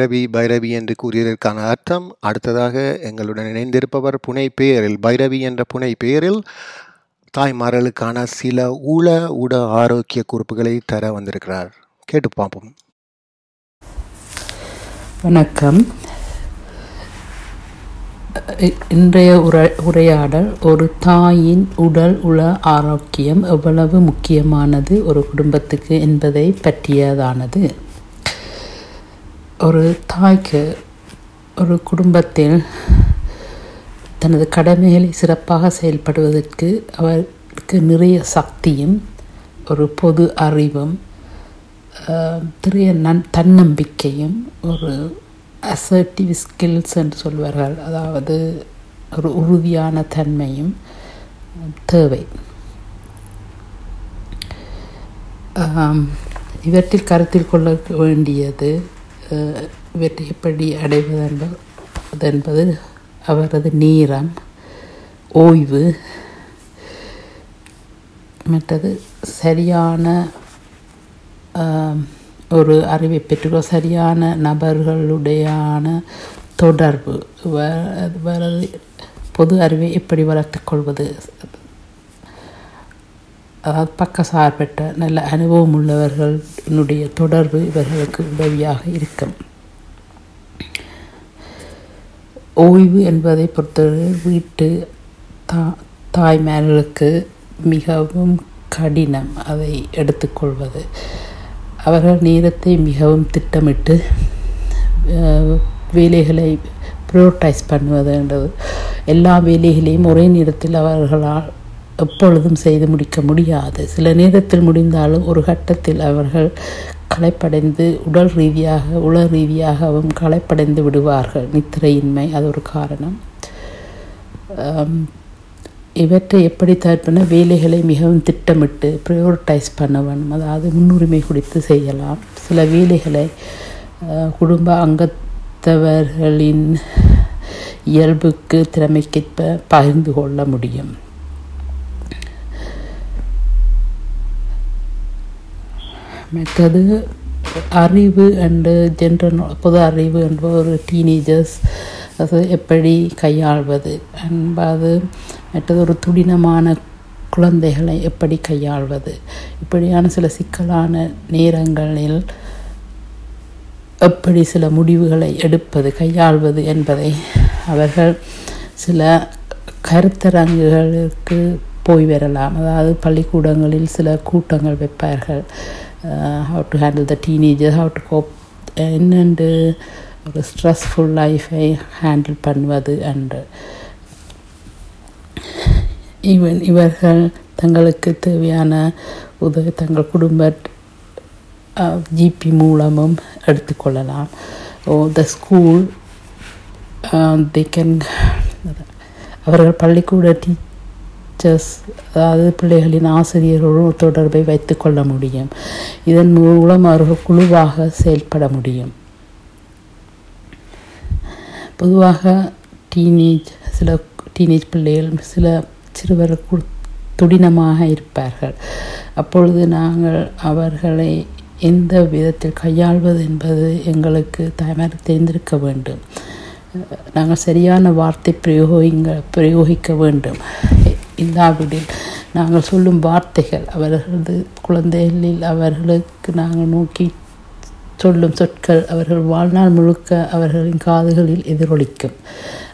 பைரவி பைரவி என்று கூறியதற்கான அர்த்தம் அடுத்ததாக எங்களுடன் இணைந்திருப்பவர் புனை பெயரில் பைரவி என்ற புனை பெயரில் தாய்மார்களுக்கான சில உள உட ஆரோக்கிய குறிப்புகளை தர வந்திருக்கிறார். கேட்டு பார்ப்போம். வணக்கம். இ- இன்றைய உரை உரையாடல் ஒரு தாயின் உடல் உள ஆரோக்கியம் எவ்வளவு முக்கியமானது ஒரு குடும்பத்துக்கு என்பதை பற்றியதானது. ஒரு தாய்க்கு ஒரு குடும்பத்தில் தனது கடமைகளை சிறப்பாக செயல்படுவதற்கு அவருக்கு நிறைய சக்தியும் ஒரு பொது அறிவும் நிறைய நன் தன்னம்பிக்கையும் ஒரு அசர்டிவ் ஸ்கில்ஸ் என்று சொல்வார்கள். அதாவது ஒரு உறுதியான தன்மையும் தேவை. இவற்றில் கருத்தில் கொள்ள வேண்டியது இவற்றை எப்படி அடைவது என்பது அவரது நேரம் ஓய்வு மற்றது சரியான ஒரு அறிவை பெற்றுக்கோ சரியான நபர்களுடையான தொடர்பு. வ- பொது அறிவை எப்படி வளர்த்துக்கொள்வது அதாவது பக்க சார்பற்ற நல்ல அனுபவம் உள்ளவர்களுடைய தொடர்பு இவர்களுக்கு உதவியாக இருக்கும். ஓய்வு என்பதை பொறுத்தவரை வீட்டு தா தாய்மார்களுக்கு மிகவும் கடினம் அதை எடுத்துக்கொள்வது. அவர்கள் நேரத்தை மிகவும் திட்டமிட்டு வேலைகளை ப்ரியோரிட்டைஸ் பண்ணுவதுன்றது எல்லா வேலைகளையும் ஒரே நேரத்தில் அவர்களால் எப்பொழுதும் செய்து முடிக்க முடியாது. சில நேரத்தில் முடிந்தாலும் ஒரு கட்டத்தில் அவர்கள் களைப்படைந்து உடல் ரீதியாக உள ரீதியாகவும் களைப்படைந்து விடுவார்கள். நித்திரையின்மை அது ஒரு காரணம். இவற்றை எப்படி தவிர்ப்பன வேலைகளை மிகவும் திட்டமிட்டு ப்ரையோரிட்டைஸ் பண்ண வேண்டும். அதாவது முன்னுரிமை கொடுத்து செய்யலாம். சில வேலைகளை குடும்ப அங்கத்தவர்களின் இயல்புக்கு திறமைக்கேற்ப பகிர்ந்து கொள்ள முடியும். மற்றது அறிவு அண்டு ஜென்ரல் பொது அறிவு என்பது ஒரு டீனேஜர்ஸ் அது எப்படி கையாள்வது? என்பது மற்றது ஒரு துடினமான குழந்தைகளை எப்படி கையாள்வது? இப்படியான சில சிக்கலான நேரங்களில் எப்படி சில முடிவுகளை எடுப்பது கையாள்வது என்பதை அவர்கள் சில கருத்தரங்குகளுக்கு போய் வரலாம். அதாவது பள்ளிக்கூடங்களில் சில கூட்டங்கள் வைப்பார்கள். How to handle the teenager how to cope என்னென்று ஒரு ஸ்ட்ரெஸ்ஃபுல் லைஃபை ஹேண்டில் பண்ணுவது என்று ஈவன் இவர்கள் தங்களுக்கு தேவையான உதவி தங்கள் குடும்ப uh, ஜிபி மூலமும் எடுத்துக்கொள்ளலாம் ஓ த ஸ்கூல் தே கேன் அவர்கள் பள்ளிக்கூட டீச் டீச்சர்ஸ் அதாவது பிள்ளைகளின் ஆசிரியர்களுடன் தொடர்பை வைத்துக்கொள்ள முடியும். இதன் மூலம் அவர்கள் குழுவாக செயல்பட முடியும். பொதுவாக டீனேஜ் சில டீனேஜ் பிள்ளைகள் சில சிறுவர் கு- துடினமாக இருப்பார்கள். அப்பொழுது நாங்கள் அவர்களை எந்த விதத்தில் கையாள்வது என்பது எங்களுக்கு தயார் தெரிந்திருக்க வேண்டும். நாங்கள் சரியான வார்த்தை பிரயோகிங்க பிரயோகிக்க வேண்டும். இல்லாவிடில் நாங்கள் சொல்லும் வார்த்தைகள் அவர்களது குழந்தைகளில் அவர்களுக்கு நாங்கள் நோக்கி சொல்லும் சொற்கள் அவர்கள் வாழ்நாள் முழுக்க அவர்களின் காதுகளில் எதிரொலிக்கும்.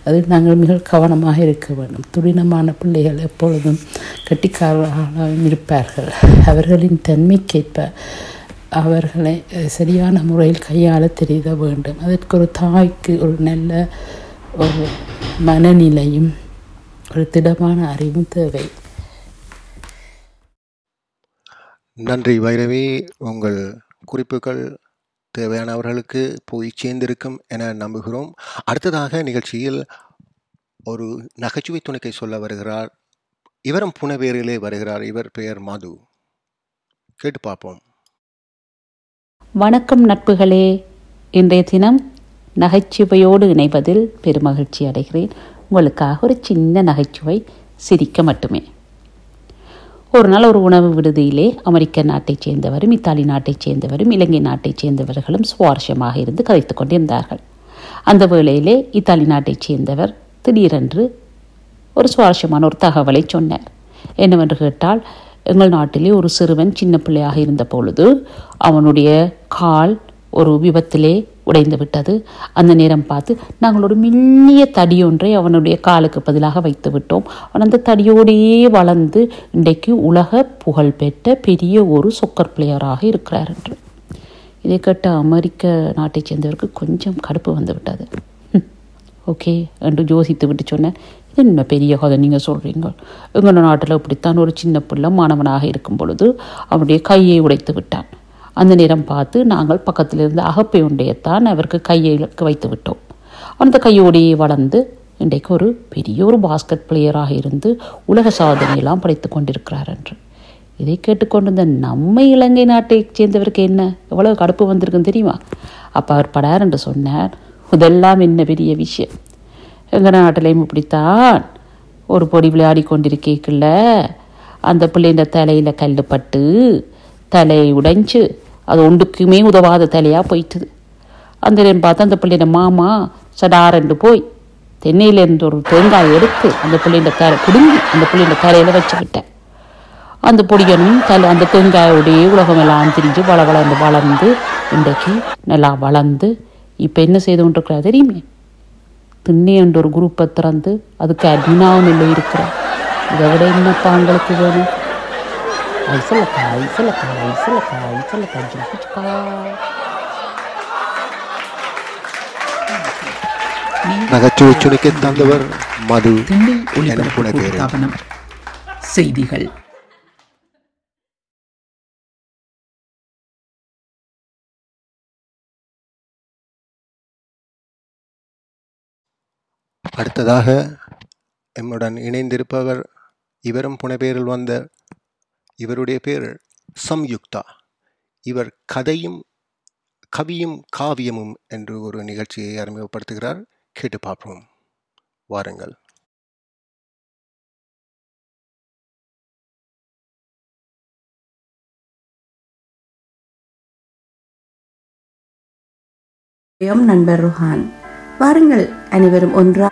அதில் நாங்கள் மிக கவனமாக இருக்க வேண்டும். துடினமான பிள்ளைகள் எப்பொழுதும் கட்டிக்காரர்களாக இருப்பார்கள். அவர்களின் தன்மைக்கேற்ப அவர்களை சரியான முறையில் கையாள தெரிய வேண்டும். அதற்கு ஒரு தாய்க்கு ஒரு நல்ல ஒரு மனநிலையும் ஒரு திடமான அறிவும் தேவை. நன்றி வைரவி. உங்கள் குறிப்புகள் தேவையானவர்களுக்கு போய் சேர்ந்திருக்கும் என நம்புகிறோம். அடுத்ததாக நிகழ்ச்சியில் ஒரு நகைச்சுவை துணைக்கை சொல்ல வருகிறார். இவரும் புனவேரிலே வருகிறார். இவர் பெயர் மது. கேட்டு பார்ப்போம். வணக்கம் நட்புகளே. இன்றைய தினம் நகைச்சுவையோடு இணைவதில் பெருமகிழ்ச்சி அடைகிறேன். உங்களுக்காக ஒரு சின்ன நகைச்சுவை சிரிக்க மட்டுமே. ஒரு நாள் ஒரு உணவு விடுதியிலே அமெரிக்க நாட்டைச் சேர்ந்தவரும் இத்தாலி நாட்டைச் சேர்ந்தவரும் இலங்கை நாட்டைச் சேர்ந்தவர்களும் சுவாரஸ்யமாக இருந்து கதைத்து கொண்டிருந்தார்கள். அந்த வேளையிலே இத்தாலி நாட்டைச் சேர்ந்தவர் திடீரென்று ஒரு சுவாரஸ்யமான ஒரு தகவலை சொன்னார். என்னவென்று கேட்டால் எங்கள் நாட்டிலே ஒரு சிறுவன் சின்ன பிள்ளையாக இருந்த பொழுது அவனுடைய கால் ஒரு விபத்திலே உடைந்து விட்டது. அந்த நேரம் பார்த்து நாங்கள் ஒரு மெல்லிய தடியொன்றை அவனுடைய காலுக்கு பதிலாக வைத்து விட்டோம். அவன் அந்த தடியோடையே வளர்ந்து இன்றைக்கு உலக புகழ்பெற்ற பெரிய ஒரு சொக்கர் பிளேயராக இருக்கிறார் என்று. இதை கேட்ட அமெரிக்க நாட்டைச் சேர்ந்தவருக்கு கொஞ்சம் கடுப்பு வந்து விட்டது. ஓகே என்று யோசித்து விட்டு சொன்னேன் இது என்ன பெரிய கதை நீங்கள் சொல்கிறீங்க எங்கள் நாட்டில் இப்படித்தான் ஒரு சின்ன பிள்ளை மாணவனாக இருக்கும் பொழுது அவனுடைய கையை உடைத்து விட்டான். அந்த நேரம் பார்த்து நாங்கள் பக்கத்தில் இருந்து அகப்பை உண்டையத்தான் அவருக்கு கையை வைத்து விட்டோம். அந்த கையோடையே வளர்ந்து இன்றைக்கு ஒரு பெரிய ஒரு பாஸ்கெட் பிளேயராக இருந்து உலக சாதனையெல்லாம் படைத்து கொண்டிருக்கிறார் என்று. இதை கேட்டுக்கொண்டிருந்த நம்ம இலங்கை நாட்டைச் சேர்ந்தவருக்கு என்ன? எவ்வளவு கடுப்பு வந்திருக்குன்னு தெரியுமா? அப்போ அவர் படார் என்று சொன்னார். இதெல்லாம் என்ன பெரிய விஷயம்? எங்கள் நாட்டிலையும் இப்படித்தான். ஒரு பொடி விளையாடி கொண்டிருக்கேக்குள்ள. அந்த பிள்ளைங்க தலையில் கல் பட்டு தலை உடைஞ்சு அது ஒன்றுக்குமே உதவாத தலையாக போயிட்டுது. அந்த பார்த்து அந்த பிள்ளையோட மாமா சடாரண்டு போய். தென்னையிலேருந்து ஒரு தேங்காய் எடுத்து அந்த பிள்ளையோட தலை பிடுங்கி அந்த பிள்ளையோட தலையில் வச்சுக்கிட்டேன். அந்த பொடியனும் தலை அந்த தேங்காயோடையே உலகமெல்லாம் திரிஞ்சு வள வளர்ந்து வளர்ந்து இன்றைக்கு நல்லா வளர்ந்து இப்போ என்ன செய்து கொண்டிருக்கிறா தெரியுமே? திண்ணி என்ற ஒரு குரூப்பை திறந்து அதுக்கு அட்மினாவும் இல்லை இருக்கிறார். இதை விட என்னப்பா உங்களுக்கு வேணும்? ஐசலக்கா ஐசலக்கா ஐசலக்கா ஐசலக்கா ஜிச்சுக்கா நகைச்சுவை சுணிக்கை தந்தவர் மது புனவேரு கவனம் செய்திகள் அடுத்ததாக எம்முடன் இணைந்திருப்பவர் இவரும் புனப்பேரில் வந்த இவருடைய பேர் சம்யுக்தா. இவர் கதையும் கவியும் காவியமும் என்று ஒரு நிகழ்ச்சியை அறிமுகப்படுத்துகிறார். கேட்டு பார்ப்போம். வாருங்கள். எம் நண்பர் ருஹான். வாருங்கள் அனைவரும் ஒன்றா.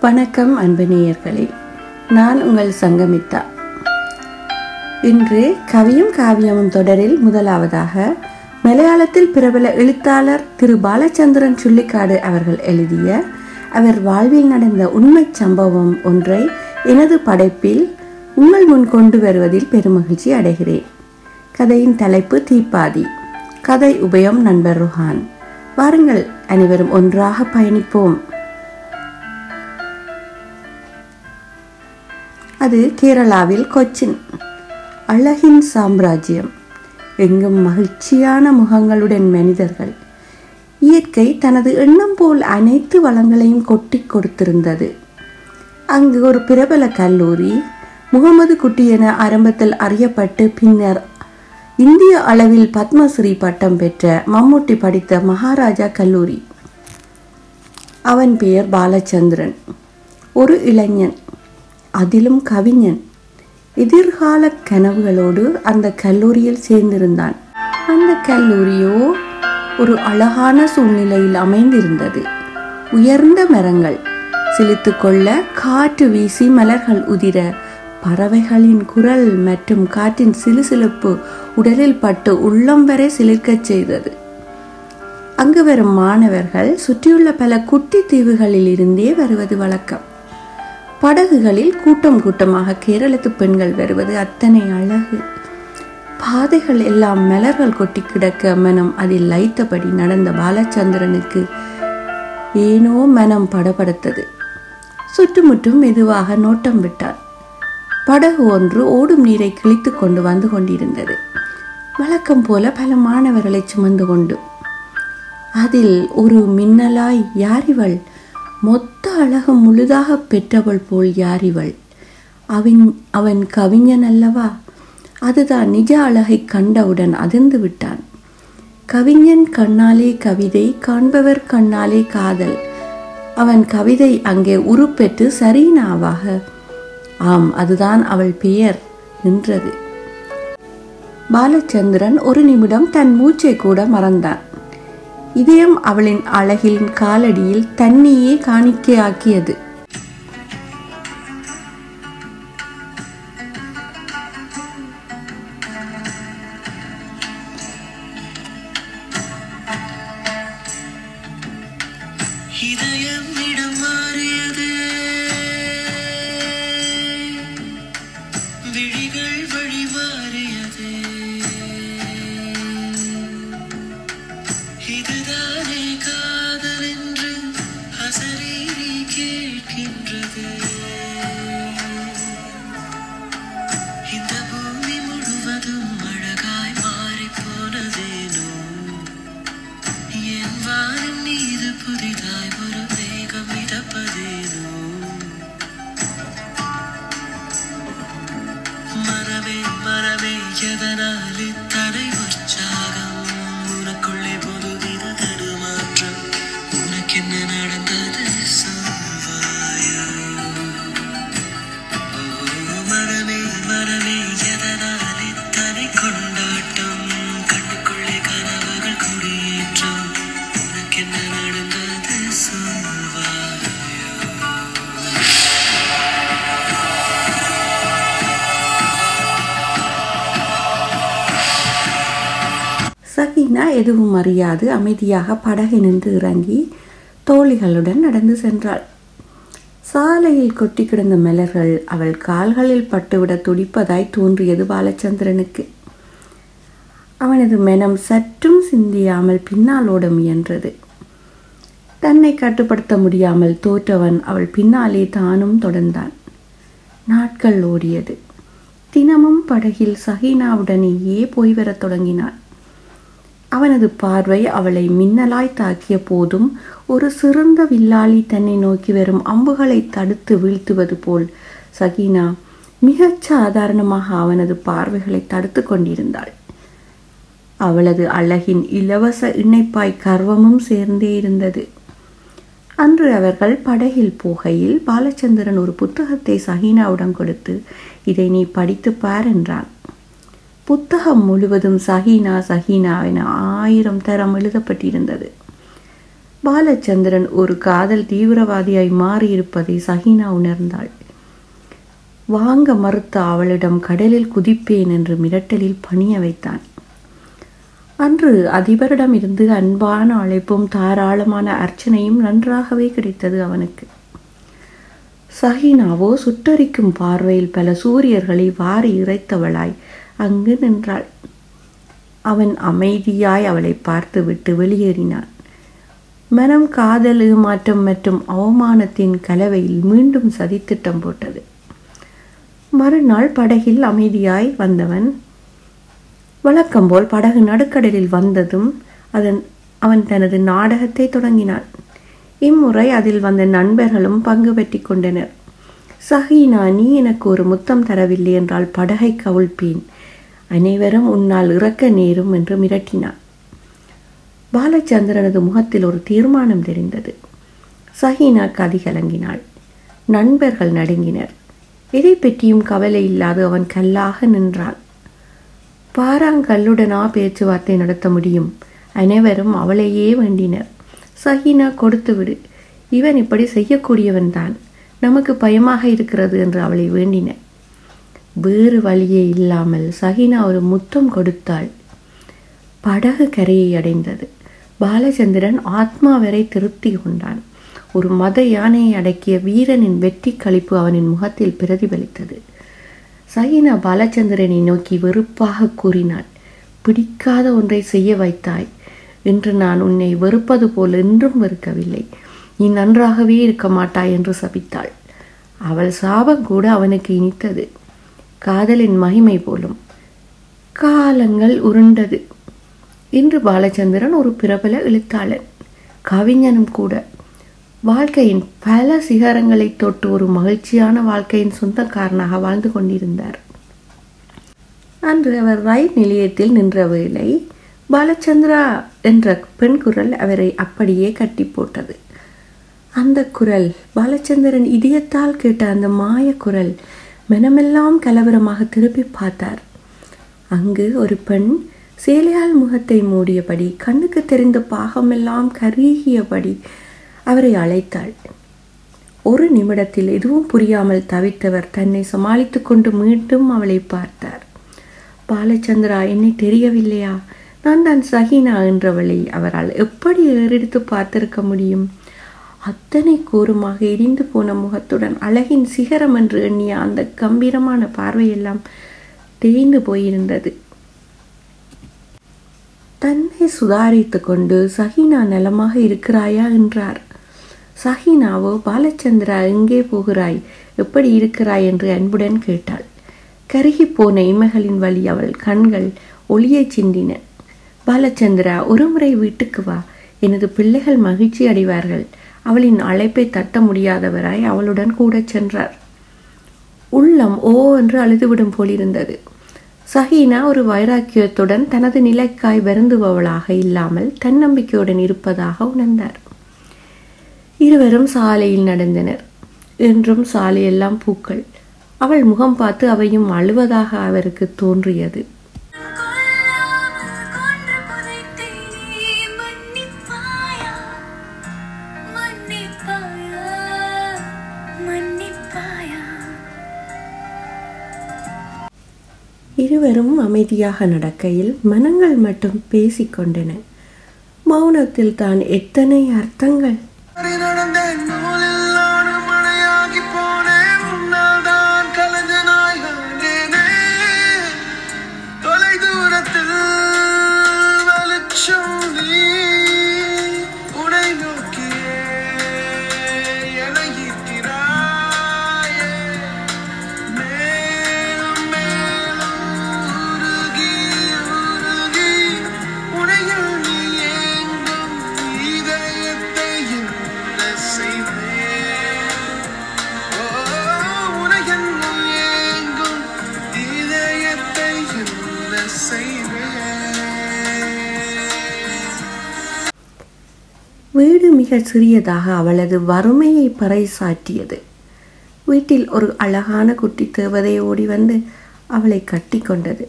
வணக்கம் அன்பு நேயர்களே. நான் உங்கள் சங்கமித்தா. இன்று கவியும் காவியமும் தொடரில் முதலாவதாக மலையாளத்தில் பிரபல எழுத்தாளர் திரு பாலச்சந்திரன் சுள்ளிக்காடு அவர்கள் எழுதிய அவர் வாழ்வில் நடந்த உண்மைச் சம்பவம் ஒன்றை எனது படைப்பில் உங்கள் முன் கொண்டு வருவதில் பெருமகிழ்ச்சி அடைகிறேன். கதையின் தலைப்பு தீப்பாதி. கதை உபயம் நண்பர் ருஹான். வாருங்கள் அனைவரும் ஒன்றாக பயணிப்போம். அது கேரளாவில் கொச்சின். அழகின் சாம்ராஜ்யம். எங்கும் மகிழ்ச்சியான முகங்களுடன் மனிதர்கள். இயற்கை தனது எண்ணம் போல் அனைத்து வளங்களையும் கொட்டி கொடுத்திருந்தது. அங்கு ஒரு பிரபல கல்லூரி முகமது குட்டி என ஆரம்பத்தில் அறியப்பட்டு பின்னர் இந்திய அளவில் பத்மஸ்ரீ பட்டம் பெற்ற மம்முட்டி படித்த மகாராஜா கல்லூரி. அவன் பெயர் பாலச்சந்திரன். ஒரு இளைஞன். அதிலும் கவிஞன். எதிர்கால கனவுகளோடு அந்த கல்லூரியில் சேர்ந்திருந்தான். அந்த கல்லூரியோ ஒரு அழகான சூழ்நிலையில் அமைந்திருந்தது. உயர்ந்த மரங்கள் சிலித்து கொள்ள காற்று வீசி மலர்கள் உதிர பறவைகளின் குரல் மற்றும் காற்றின் சிலுசிலுப்பு உடலில் பட்டு உள்ளம் வரை சிலிர்க்கச் செய்தது. அங்கு வரும் மாணவர்கள் சுற்றியுள்ள பல குட்டி தீவுகளில் இருந்தே வருவது வழக்கம். படகுகளில் கூட்டம் கூட்டமாக கேரளத்து பெண்கள் வருவது அத்தனை அழகு. பாதைகள் எல்லாம் மலர்கள் கொட்டி கிடக்க மனம் அதில் லைத்தபடி நடந்த பாலச்சந்திரனுக்கு ஏனோ மனம் படபடுத்தது. சுற்றுமுற்றும் மெதுவாக நோட்டம் விட்டார் படகு ஒன்று ஓடும் நீரை கிழித்து கொண்டு வந்து கொண்டிருந்தது. வழக்கம் போல பல மாணவர்களை சுமந்து கொண்டு. அதில் ஒரு மின்னலாய் யார் இவள் மொத்த அழகு முழுதாக பெற்றவள் போல் யாரிவள் அவன் அவன் கவிஞன் அல்லவா? அதுதான் நிஜ அழகை கண்டவுடன் அதிர்ந்து விட்டான். கவிஞன் கண்ணாலே கவிதை காண்பவர் கண்ணாலே காதல். அவன் கவிதை அங்கே உருப்பெற்று சரீனாவாக ஆம் அதுதான் அவள் பெயர் நின்றது. பாலச்சந்திரன் ஒரு நிமிடம் தன் மூச்சை கூட மறந்தான். இதயம் அவளின் அழகின் காலடியில் தன்னையே காணிக்கையாக்கியது. அறியாது அமைதியாக படகை நின்று இறங்கி தோழிகளுடன் நடந்து சென்றாள். சாலையில் கொட்டி கிடந்த மலர்கள் அவள் கால்களில் பட்டுவிட துடிப்பதாய் தோன்றியது பாலச்சந்திரனுக்கு. அவனது மனம் சற்றும் சிந்தியாமல் பின்னால் ஓட முயன்றது. தன்னை கட்டுப்படுத்த முடியாமல் தோற்றவன் அவள் பின்னாலே தானும் தொடர்ந்தான். நாட்கள் ஓடியது. தினமும் படகில் சஹீனாவுடனேயே போய் வரத் தொடங்கினான் அவனது பார்வை அவளை மின்னலாய் தாக்கிய போதும் ஒரு சிறந்த வில்லாளி தன்னை நோக்கி வரும் அம்புகளை தடுத்து வீழ்த்துவது போல். சகீனா மிகச் சாதாரணமாக அவனது பார்வைகளை தடுத்து கொண்டிருந்தாள். அவளது அழகின் இலவச இணைப்பாய் கர்வமும் சேர்ந்தே இருந்தது. அன்று அவர்கள் படகில் போகையில் பாலச்சந்திரன் ஒரு புத்தகத்தை சஹீனாவுடன் கொடுத்து இதை நீ படித்து பார் என்றான். புத்தகம் முழுவதும் சஹீனா சஹீனா என ஆயிரம் தரம் எழுதப்பட்டிருந்தது. பாலச்சந்திரன் ஒரு காதல் தீவிரவாதியாய் மாறியிருப்பதை சஹீனா உணர்ந்தாள். வாங்க மறுத்த அவளிடம் கடலில் குதிப்பேன் என்று மிரட்டலில் பணிய வைத்தான். அன்று அதிபரிடம் இருந்து அன்பான அழைப்பும் தாராளமான அர்ச்சனையும் நன்றாகவே கிடைத்தது அவனுக்கு. சஹீனாவோ சுட்டரிக்கும் பார்வையில் பல சூரியர்களை வாரி இறைத்தவளாய் அங்கு நின்றாள். அவன் அமைதியாய் அவளை பார்த்துவிட்டு வெளியேறினான். மனம் காதல் ஏமாற்றம் மற்றும் அவமானத்தின் கலவையில் மீண்டும் சதித்திட்டம் போட்டது. மறுநாள் படகில் அமைதியாய் வந்தவன் வழக்கம்போல் படகு நடுக்கடலில் வந்ததும் அதன் அவன் தனது நாடகத்தை தொடங்கினான். இம்முறை அதில் வந்த நண்பர்களும் பங்கு பெற்றி கொண்டனர். சஹீனா நீ எனக்கு ஒரு முத்தம் தரவில்லை என்றால் படகை கவிழ்ப்பேன் அனைவரும் உன்னால் இறக்க நேரும் என்று மிரட்டினான் பாலச்சந்திரனது முகத்தில் ஒரு தீர்மானம் தெரிந்தது. சஹீனா கதி கலங்கினாள். நண்பர்கள் நடுங்கினர். எதை பற்றியும் கவலை இல்லாது அவன் கல்லாக நின்றான் பாராங்கல்லுடனா பேச்சுவார்த்தை நடத்த முடியும். அனைவரும் அவளையே வேண்டினர். சஹீனா கொடுத்து விடு. இவன் இப்படி செய்யக்கூடியவன்தான். நமக்கு பயமாக இருக்கிறது என்று அவளை வேண்டினர் வேறு வழியே இல்லாமல் சஹீனா ஒரு முத்தம் கொடுத்தாள். படகு கரையை அடைந்தது. பாலச்சந்திரன் ஆத்மா வரை திருப்தி கொண்டான். ஒரு மத யானையை அடக்கிய வீரனின் வெற்றி களிப்பு அவனின் முகத்தில் பிரதிபலித்தது. சகினா பாலச்சந்திரனை நோக்கி வெறுப்பாக கூறினாள் பிடிக்காத ஒன்றை செய்ய வைத்தாய் என்று நான் உன்னை வெறுப்பது போல் என்றும் வெறுக்கவில்லை. நீ நன்றாகவே இருக்க மாட்டாய் என்று சபித்தாள். அவள் சாபம் கூட அவனுக்கு இனித்தது. காதலின் மகிமை போலும். காலங்கள் உருண்டது. இன்று பாலச்சந்திரன் ஒரு பிரபல எழுத்தாளன். கவிஞனும் கூட. வாழ்க்கையின் பல சிகரங்களை தொட்டு ஒரு மகிழ்ச்சியான வாழ்க்கையின் சொந்தக்காரனாக வாழ்ந்து கொண்டிருந்தார். அன்று அவர் ரயில் நிலையத்தில் நின்ற வேளை பாலச்சந்திரா என்ற பெண் குரல் அவரை அப்படியே கட்டி போட்டது அந்த குரல் பாலச்சந்திரன் இதயத்தால் கேட்ட அந்த மாய குரல் மனமெல்லாம் கலவரமாக திருப்பி பார்த்தார். அங்கு ஒரு பெண் சேலையால் முகத்தை மூடியபடி கண்ணுக்கு தெரிந்த பாகமெல்லாம் கருகியபடி அவரை அழைத்தாள். ஒரு நிமிடத்தில் எதுவும் புரியாமல் தவித்தவர் தன்னை சமாளித்து கொண்டு மீண்டும் அவளை பார்த்தார். பாலச்சந்திரா என்னை தெரியவில்லையா? நான் தான் சஹீனா என்றவளை அவரால் எப்படி ஏறெடுத்து பார்த்திருக்க முடியும்? அத்தனை கூறுமாக இடிந்து போன முகத்துடன் அழகின் சிகரம் என்று எண்ணிய அந்த கம்பீரமான பார்வையெல்லாம் தேய்ந்து போயிருந்தது. தன்னை சுதாரித்து கொண்டு சஹீனா நலமாக இருக்கிறாயா? என்றார். சஹீனாவோ பாலச்சந்திரா எங்கே போகிறாய்? எப்படி இருக்கிறாய்? என்று அன்புடன் கேட்டாள். கருகி போன இமைகளின் வழி அவள் கண்கள் ஒளியை சிந்தின. பாலச்சந்திரா ஒருமுறை வீட்டுக்கு வா. எனது பிள்ளைகள் மகிழ்ச்சி அடைவார்கள். அவளின் அழைப்பை தட்ட முடியாதவராய் அவளுடன் கூட சென்றார். உள்ளம் ஓ என்று அழுதுவிடும் போலிருந்தது. சஹீனா ஒரு வைராக்கியத்துடன் தனது நிலைக்காய் வருந்துபவளாக இல்லாமல் தன்னம்பிக்கையுடன் இருப்பதாக உணர்ந்தார். இருவரும் சாலையில் நடந்தனர். என்றும் சாலையெல்லாம் பூக்கள். அவள் முகம் பார்த்து அவையும் அழுவதாக அவருக்கு தோன்றியது. இருவரும் அமைதியாக நடக்கையில் மனங்கள் மட்டும் பேசிக்கொண்டன மௌனத்தில் தான் எத்தனை அர்த்தங்கள். நடந்தேன் வீடு மிக சிறியதாக அவளது வறுமையை பறைசாற்றியது. வீட்டில் ஒரு அழகான குட்டி தேவதை ஓடி வந்து அவளை கட்டி கொண்டது.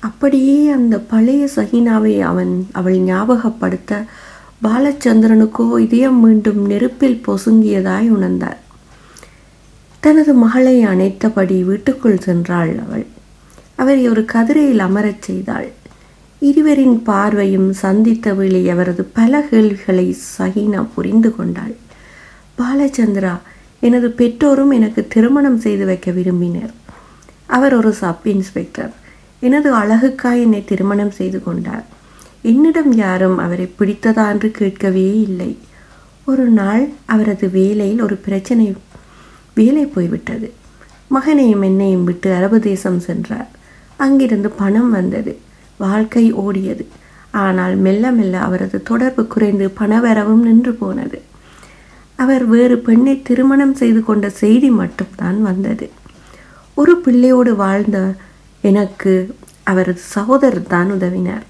அப்படியே அந்த பழைய சகினாவை அவன் அவள் ஞாபகப்படுத்த பாலச்சந்திரனுக்கோ இதயம் மீண்டும் நெருப்பில் பொசுங்கியதாய் உணர்ந்தார் தனது மகளை அணைத்தபடி வீட்டுக்குள் சென்றாள் அவள். அவரை ஒரு கதிரையில் அமரச் செய்தாள். இருவரின் பார்வையும் சந்தித்த வேளை அவரது பல கேள்விகளை சஹீனா புரிந்து கொண்டாள். பாலச்சந்திரா எனது பெற்றோரும் எனக்கு திருமணம் செய்து வைக்க விரும்பினர். அவர் ஒரு சப் இன்ஸ்பெக்டர். எனது அழகுக்காய் என்னை திருமணம் செய்து கொண்டார். என்னிடம் யாரும் அவரை பிடித்ததா என்று கேட்கவே இல்லை. ஒரு நாள் அவரது வேலையில் ஒரு பிரச்சனை வேலை போய்விட்டது. மகனையும் என்னையும் விட்டு அரபு தேசம் சென்றார். அங்கிருந்து பணம் வந்தது. வாழ்க்கை ஓடியது. ஆனால் மெல்ல மெல்ல அவரது தொடர்பு குறைந்து பணவரவும் நின்று போனது. அவர் வேறு பெண்ணை திருமணம் செய்து கொண்ட செய்தி மட்டும்தான் வந்தது. ஒரு பிள்ளையோடு வாழ்ந்த எனக்கு அவரது சகோதரர் தான் உதவினார்.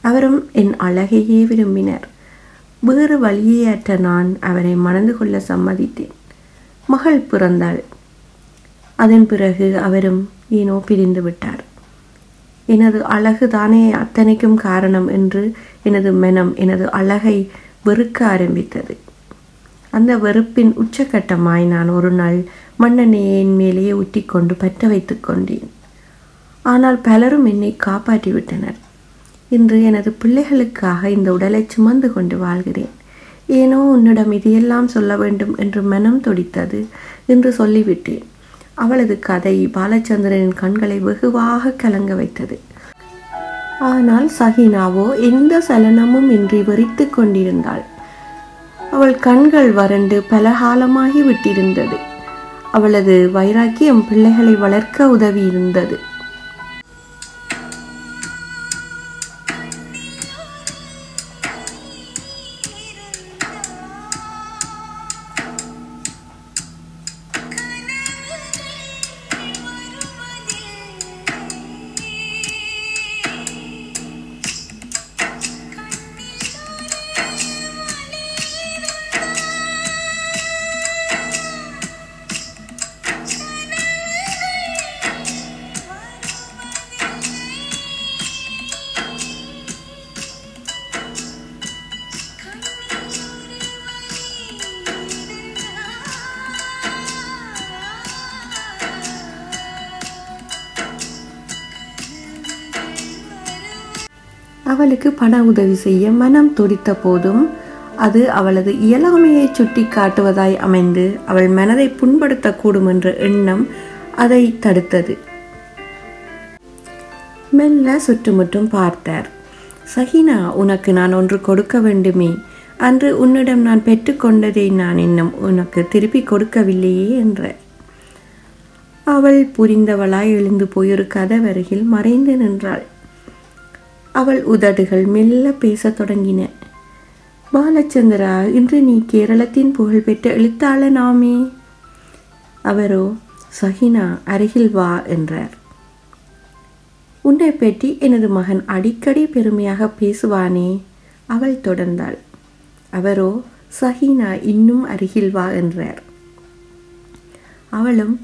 அவரும் என் அழகையே விரும்பினார். வேறு வழியே அற்ற நான் அவரை மணந்து கொள்ள சம்மதித்தேன். மகள் பிறந்தாள். அதன் பிறகு அவரும் ஏனோ பிரிந்து விட்டார். எனது அழகு தானே அத்தனைக்கும் காரணம் என்று எனது மனம் எனது அழகை வெறுக்க ஆரம்பித்தது. அந்த வெறுப்பின் உச்சக்கட்டமாய் நான் ஒரு நாள் மண்ணெண்ணெயை என் மேலேயே ஊற்றிக்கொண்டு பற்ற வைத்து கொண்டேன். ஆனால் பலரும் என்னை காப்பாற்றிவிட்டனர். இன்று எனது பிள்ளைகளுக்காக இந்த உடலை சுமந்து கொண்டு வாழ்கிறேன். ஏனோ உன்னிடம் இதையெல்லாம் சொல்ல வேண்டும் என்று மனம் துடித்தது என்று சொல்லிவிட்டேன். அவளது கதை பாலச்சந்திரனின் கண்களை வெகுவாக கலங்க வைத்தது. ஆனால் சஹினாவோ எந்த சலனமும் இன்றி வெறித்து கொண்டிருந்தாள். அவள் கண்கள் வறண்டு பல காலமாகி விட்டிருந்தது. அவளது வைராக்கியம் பிள்ளைகளை வளர்க்க உதவி இருந்தது பண உதவி செய்ய மனம் துடித்த போதும் அது அவளது இயலாமையை சுட்டி காட்டுவதாய் அமைந்து அவள் மனதை புண்படுத்தக்கூடும் என்ற எண்ணம் அதை தடுத்தது. மெல்ல சுற்றுமுற்றும் பார்த்தார். சஹினா உனக்கு நான் ஒன்று கொடுக்க வேண்டுமே. அன்று உன்னிடம் நான் பெற்றுக்கொண்டதை நான் இன்னும் உனக்கு திருப்பி கொடுக்கவில்லையே என்ற அவள் புரிந்தவளாய் எழுந்து போய் ஒரு கதவருகில் மறைந்து நின்றாள். அவள் உதடுகள் மெல்ல பேசத் தொடங்கின. பாலச்சந்திரா இன்று நீ கேரளத்தின் புகழ்பெற்ற எழுத்தாளனாமே. அவரோ சஹினா அருகில் வா என்றார். உன்னை பற்றி எனது மகன் அடிக்கடி பெருமையாக பேசுவானே அவள் தொடர்ந்தாள். அவரோ சஹினா இன்னும் அருகில் வா என்றார். அவளும்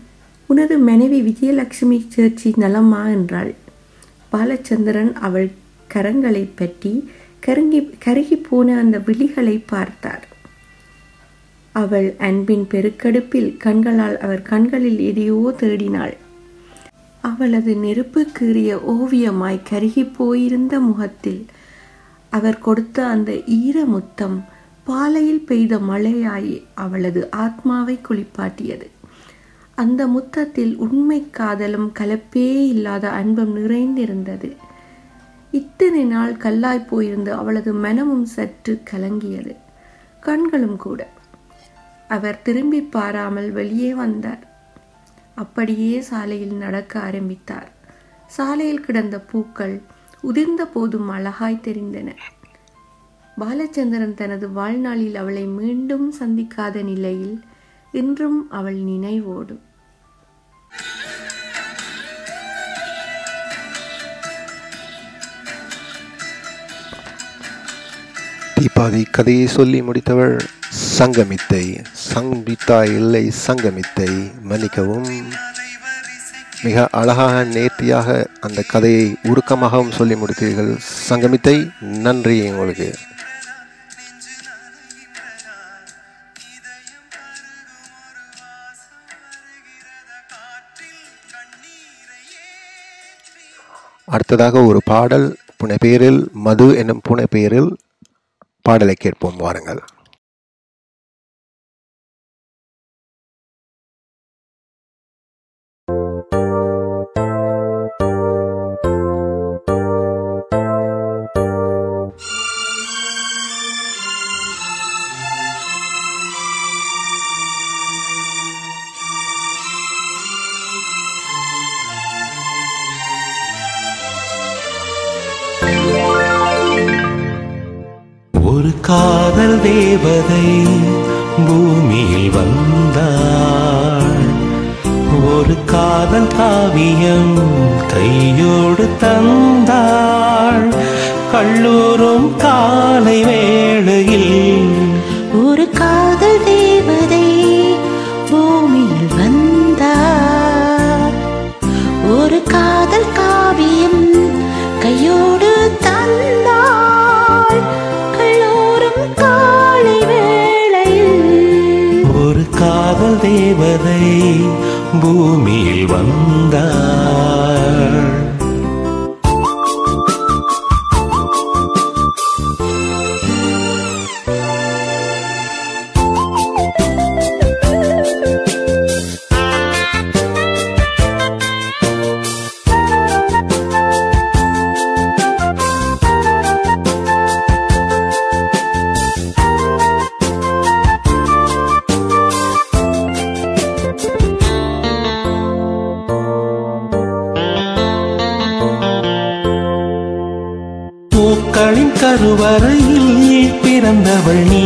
உனது மனைவி விஜயலட்சுமி சேர்ச்சி நலமா என்றாள். பாலச்சந்திரன் அவள் கரங்களை பற்றி கருங்கி கருகி போன அந்த விழிகளை பார்த்தார். அவள் அன்பின் பெருக்கெடுப்பில் கண்களால் அவர் கண்களில் எதையோ தேடினாள். அவளது நெருப்பு கீறிய ஓவியமாய் கருகி போயிருந்த முகத்தில் அவர் கொடுத்த அந்த ஈர முத்தம் பாலையில் பெய்த மழையாய் அவளது ஆத்மாவை குளிப்பாட்டியது. அந்த முத்தத்தில் உண்மை காதலும் கலப்பே இல்லாத அன்பும் நிறைந்திருந்தது. இத்தனை நாள் கல்லாய் போயிருந்த அவளது மனமும் சற்று கலங்கியது. கண்களும் கூட. அவர் திரும்பி பாராமல் வெளியே வந்தார். அப்படியே சாலையில் நடக்க ஆரம்பித்தார். சாலையில் கிடந்த பூக்கள் உதிர்ந்த போதும் அழகாய் தெரிந்தன. பாலச்சந்திரன் தனது வாழ்நாளில் அவளை மீண்டும் சந்திக்காத நிலையில் இன்றும் அவள் நினைவோடும். தீபாதி கதையை சொல்லி முடித்தவள் சங்கமித்தை. சங்கமித்தா இல்லை சங்கமித்தை மன்னிக்கவும். மிக அழகாக நேர்த்தியாக அந்த கதையை உருக்கமாகவும் சொல்லி முடித்தீர்கள். சங்கமித்தை நன்றி உங்களுக்கு. அடுத்ததாக ஒரு பாடல் புனைப்பெயரில் மது என்னும் புனைப்பெயரில் பாடலை கேட்போம் வாருங்கள். காதல் தேவதை பூமியில் வந்தாள். ஒரு காதல் காவியம் கையோடு தந்தாள். கல்லூரும் காலை வேளையில் ஒரு காதல் தேவதை பூமியில் வந்தார் അവൾ നീ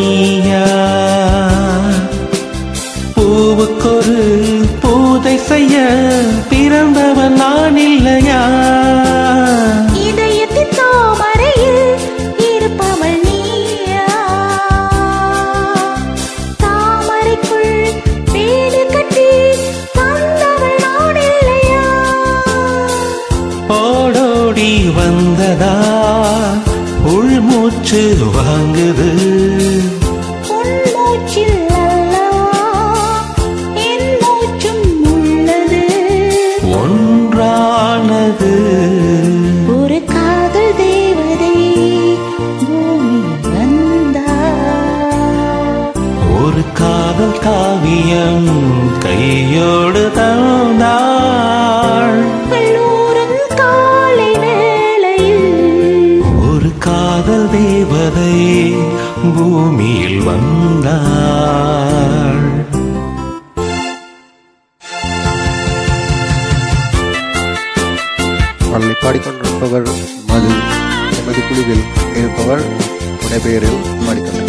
பாடலை பாடிக்கொண்டிருப்பவர் மது எமது குழுவில் இருப்பவர் புனைபெயரில் பாடிக்கொண்டிருக்கிறார்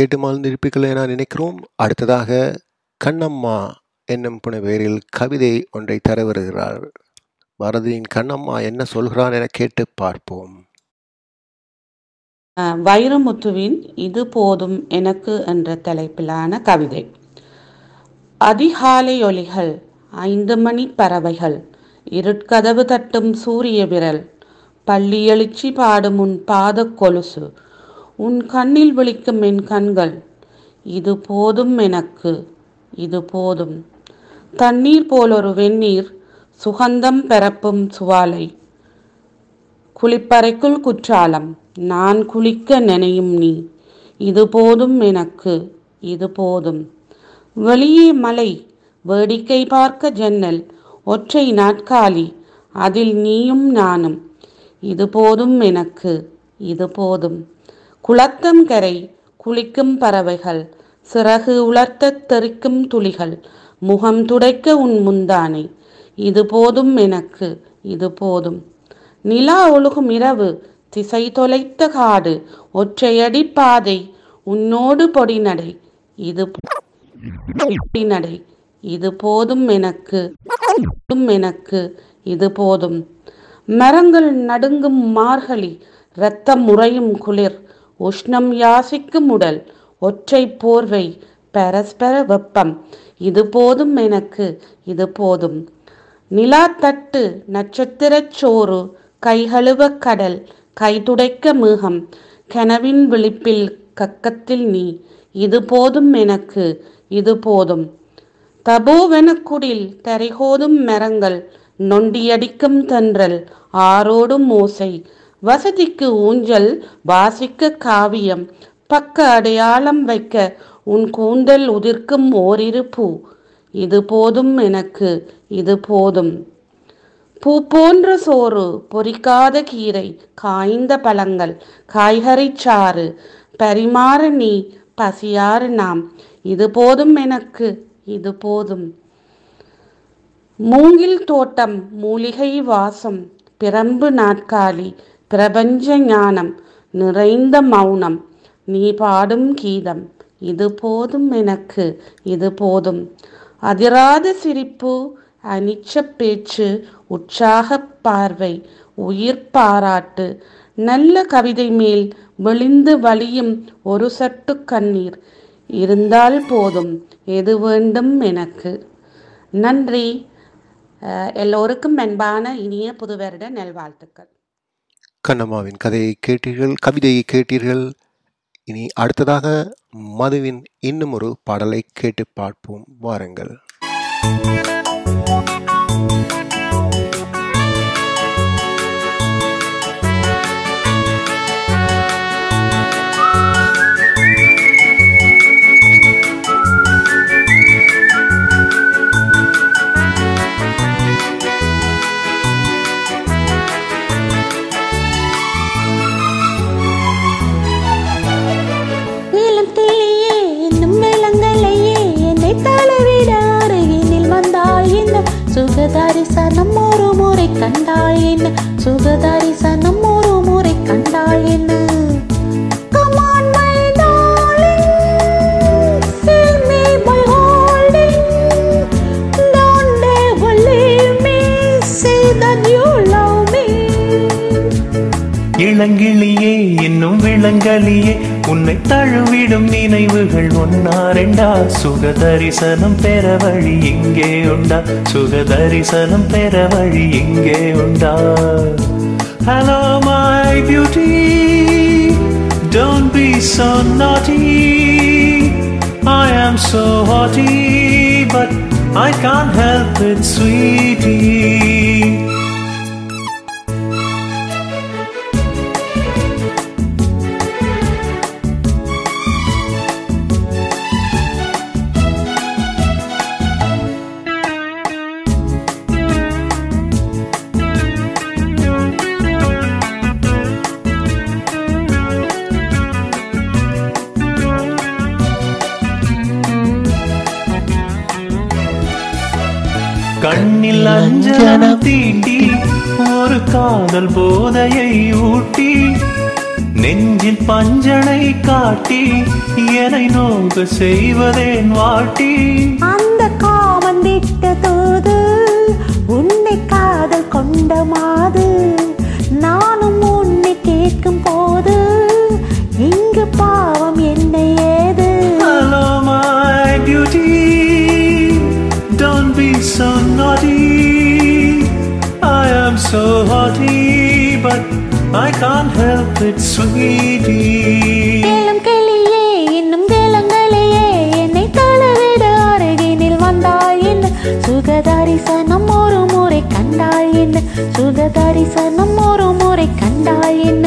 கேட்டு மாழ்ந்திருப்பீர்கள் என நினைக்கிறோம். அடுத்ததாக கண்ணம்மா என்னும் புனைவேரில் கவிதை ஒன்றை தர வருகிறார். பாரதியின் கண்ணம்மா என்ன சொல்கிறான் என கேட்டு பார்ப்போம். வைரமுத்துவின் இது போதும் எனக்கு என்ற தலைப்பிலான கவிதை. அதிகாலை ஒலிகள் ஐந்து மணி பறவைகள் இருட்கதவு தட்டும் சூரிய விரல் பள்ளி எழுச்சி பாடும் உன் பாதக் கொலுசு உன் கண்ணில் விழிக்கும் என் கண்கள். இது போதும் எனக்கு. இது போதும். தண்ணீர் போலொரு வெந்நீர் சுகந்தம் பரப்பும் சுவாலை. குளிப்பறைக்குள் குற்றாலம். நான் குளிக்க நினையும் நீ. இது போதும் எனக்கு. இது போதும். வெளியே மலை. வேடிக்கை பார்க்க ஜன்னல். ஒற்றை நாட்காலி அதில் நீயும் நானும். இது போதும் எனக்கு. இது போதும். குளத்தம் கரை குளிக்கும் பறவைகள் சிறகு உலர்த்தத் தெறிக்கும் துளிகள் முகம் துடைக்க உன் முந்தானை இது போதும் எனக்கு இது போதும். நிலா ஒழுகும் இரவு திசை தொலைத்த காடு ஒற்றையடி பாதை உன்னோடு பொடிநடை இது பொடிநடை இது போதும் எனக்கு போதும் எனக்கு இது போதும். மரங்கள் நடுங்கும் மார்கழி இரத்தம் முறையும் குளிர் உஷ்ணம் யாசிக்கும் உடல் ஒற்றை போர்வை பரஸ்பர வெப்பம். இது போதும் எனக்கு இது போதும். நிலாத்தட்டு நட்சத்திரச் சோறு கைகழுவ கடல் கைதுடைக்க மேகம் கனவின் விழிப்பில் கக்கத்தில் நீ. இது போதும் எனக்கு இது போதும். தபோவெனக்குடில் தரைகோதும் மரங்கள் நொண்டியடிக்கும் தென்றல் ஆரோடும் ஓசை வசதிக்கு ஊஞ்சல் வாசிக்க காவியம் பக்க அடையாளம் வைக்க உன் கூந்தல் உதிர்க்கும் ஓரிரு பூ. இது போதும் எனக்கு இது போதும். பூ போன்ற சோறு பொரிக்காத கீரை காய்ந்த பழங்கள் காய்கறி சாறு பரிமாறு நீ பசியாறு நாம். இது போதும் எனக்கு இது போதும். மூங்கில் தோட்டம் மூலிகை வாசம் பிரம்பு நாற்காலி பிரபஞ்ச ஞானம் நிறைந்த மௌனம். நீ பாடும் கீதம் இது போதும் எனக்கு இது போதும். அதிராத சிரிப்பு அனிச்ச பேச்சு உற்சாக பார்வை உயிர் பாராட்டு. நல்ல கவிதை மேல் விழிந்து வழியும் ஒரு சட்டு கண்ணீர். இருந்தால் போதும் எது வேண்டும் எனக்கு? நன்றி. எல்லோருக்கும் அன்பான இனிய புதுவருட நல்வாழ்த்துக்கள். கண்ணம்மாவின் கதையை கேட்டீர்கள் கவிதையை கேட்டீர்கள். இனி அடுத்ததாக மதுவின் இன்னும் ஒரு பாடலை கேட்டு பார்ப்போம். வாருங்கள். சுகதரிசனம் ஒரு முறை கண்டாய் என்ன சுகதரிசனம் ஒரு முறை கண்டாய் என்ன இளங்கிளியே இன்னும் விளங்கலியே. உன்னை தழுவிடும் நினைவுகள் ஒன்னா ரெண்டா. சுக தரிசனம் பெற வழி எங்கே உண்டா? சுக தரிசனம் பெற வழி எங்கே உண்டா? Hello my beauty don't be so naughty I am so hottie but I can't help it sweetie. கண்ணில் அஞ்சனம் தீட்டி ஒரு காதல் போதையை ஊட்டி நெஞ்சில் பஞ்சனை காட்டி என்னை நோக்க செய்வதேன் வாட்டி அந்த காமன் விட்ட தூது உன்னை காதல் கொண்ட மாது நானும் உன்னை கேட்கும் போது இங்கு பாவம் என்ன Don't be so naughty I am so haughty But I can't help it sweetie. கேளும் கிளியே இன்னும் கேளுங்களையே. என்னை தழுவிட அருகினில் வந்தாய் என்ன? சுகதரிசனம் ஒரு முறை கண்டாய் என்ன? சுகதரிசனம் ஒரு முறை கண்டாய் என்ன?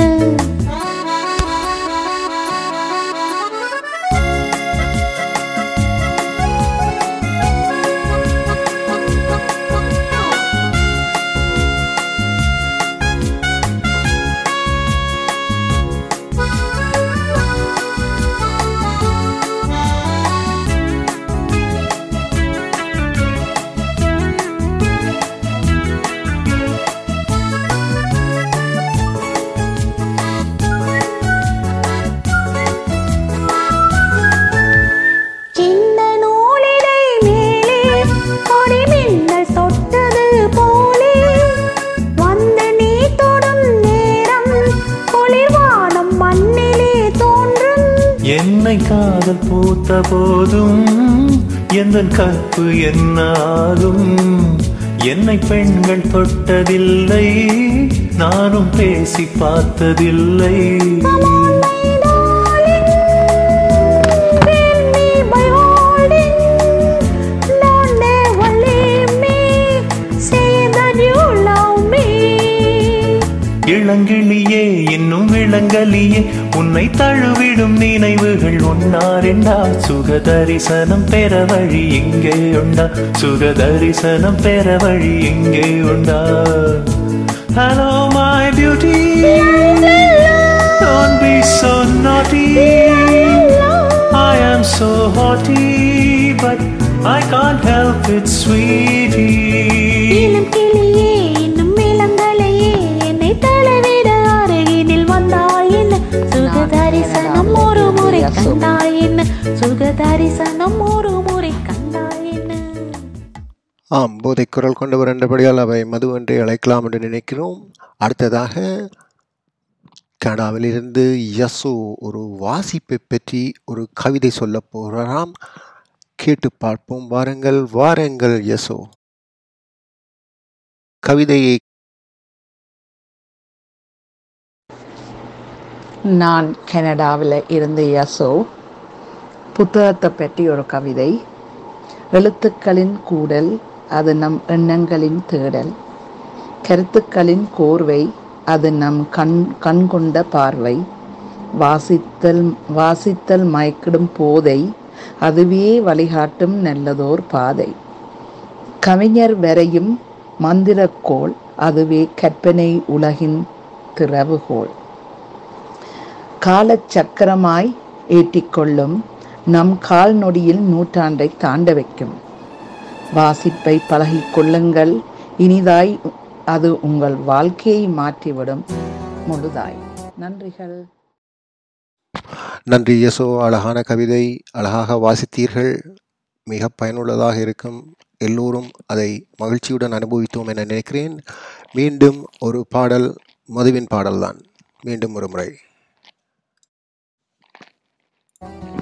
போதும். எந்த கற்பு என்னாலும் என்னை பெண்கள் தொட்டதில்லை நானும் பேசி பார்த்ததில்லை. இளங்கிளியே இன்னும் விளங்கலியே. உன்னை தழுவிடும் நினைவுகள் ஒன்னா ரெண்டா சுக தரிசனம் பெற வழி எங்கே உண்டா? சுக தரிசனம் பெற வழி எங்கே உண்டா? Hello my beauty Don't be so naughty. I am so haughty But I can't help it sweetie. சுக தரிசனம் ஒரு முறை ஆம் போதை குரல் கொண்டவர் என்றபடியால் அவை மது அழைக்கலாம் என்று நினைக்கிறோம். அடுத்ததாக கனடாவிலிருந்து யசு ஒரு வாசிப்பை பற்றி ஒரு கவிதை சொல்ல போகிறாராம். கேட்டு பார்ப்போம். வாருங்கள் வாருங்கள் யசோ. கவிதையை நான் கனடாவில் இருந்த யசோ புத்தகத்தை பற்றி ஒரு கவிதை எழுத்துக்களின் கூடல் அது நம் எண்ணங்களின் தேடல். கருத்துக்களின் கோர்வை அது நம் கண் கண் கொண்ட பார்வை. வாசித்தல் வாசித்தல் மயக்கிடும் போதை அதுவே வழிகாட்டும் நல்லதோர் பாதை. கவிஞர் வரையும் மந்திரக்கோள் அதுவே கற்பனை உலகின் திறவுகோள். காலச்சக்கரமாய் ஏற்றிக்கொள்ளும் நம் கால் நொடியில் நூற்றாண்டை தாண்ட வைக்கும். வாசிப்பை பழகி கொள்ளுங்கள். இனிதாய் அது உங்கள் வாழ்க்கையை மாற்றிவிடும். முழுதாய். நன்றிகள். நன்றி யசோ அழகான கவிதை. அழகாக வாசித்தீர்கள். மிக பயனுள்ளதாக இருக்கும். எல்லோரும் அதை மகிழ்ச்சியுடன் அனுபவித்தோம் என நினைக்கிறேன். மீண்டும் ஒரு பாடல் மதுவின் பாடல்தான். மீண்டும் ஒரு முறை. பொன்மானே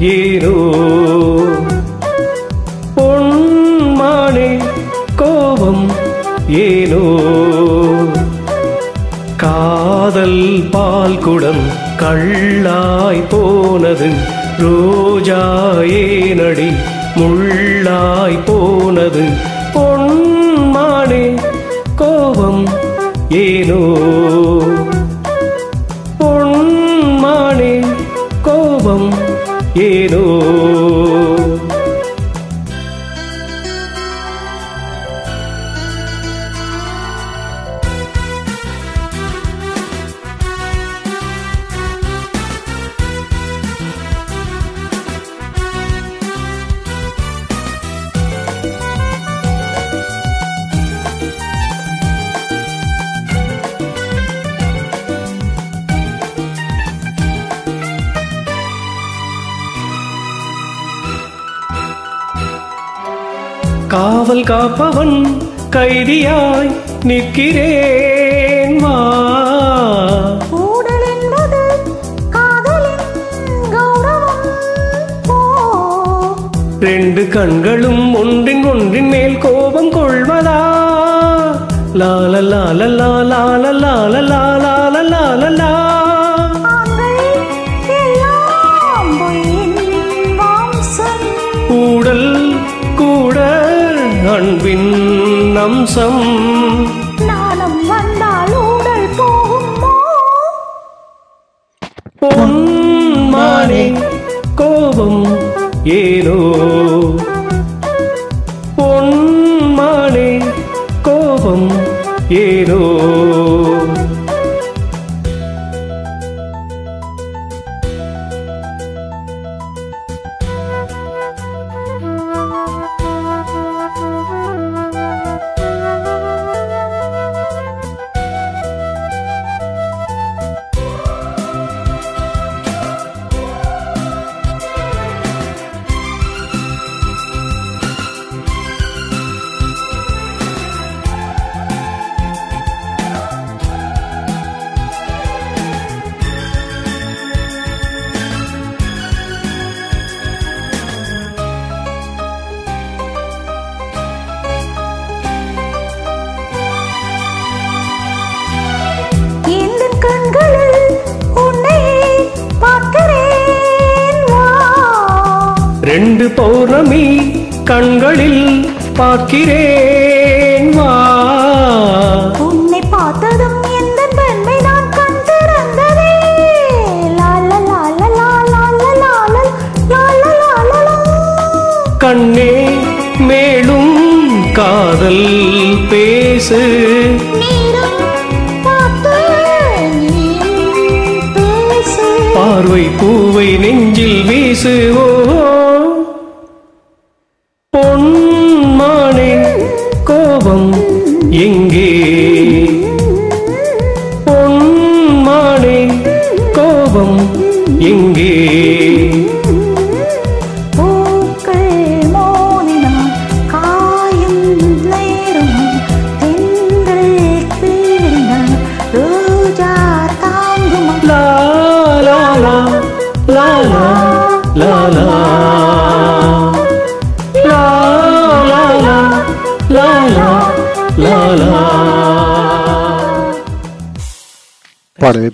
ஏனோ பொன்மானே கோபம் ஏனோ? காதல் பால் குடம் கள்ளாய் போனது ரோஜா ஏனடி முள்ளாய் போனது. பொன்மானே கோபம் ஏனோ? ஏனோ காவல் காப்பவன் கைதியாய் நிற்கிறேன் வா. ரெண்டு கண்களும் ஒன்றின் ஒன்றின் மேல் கோபம் கொள்வதா? லால லால லால அம்சம்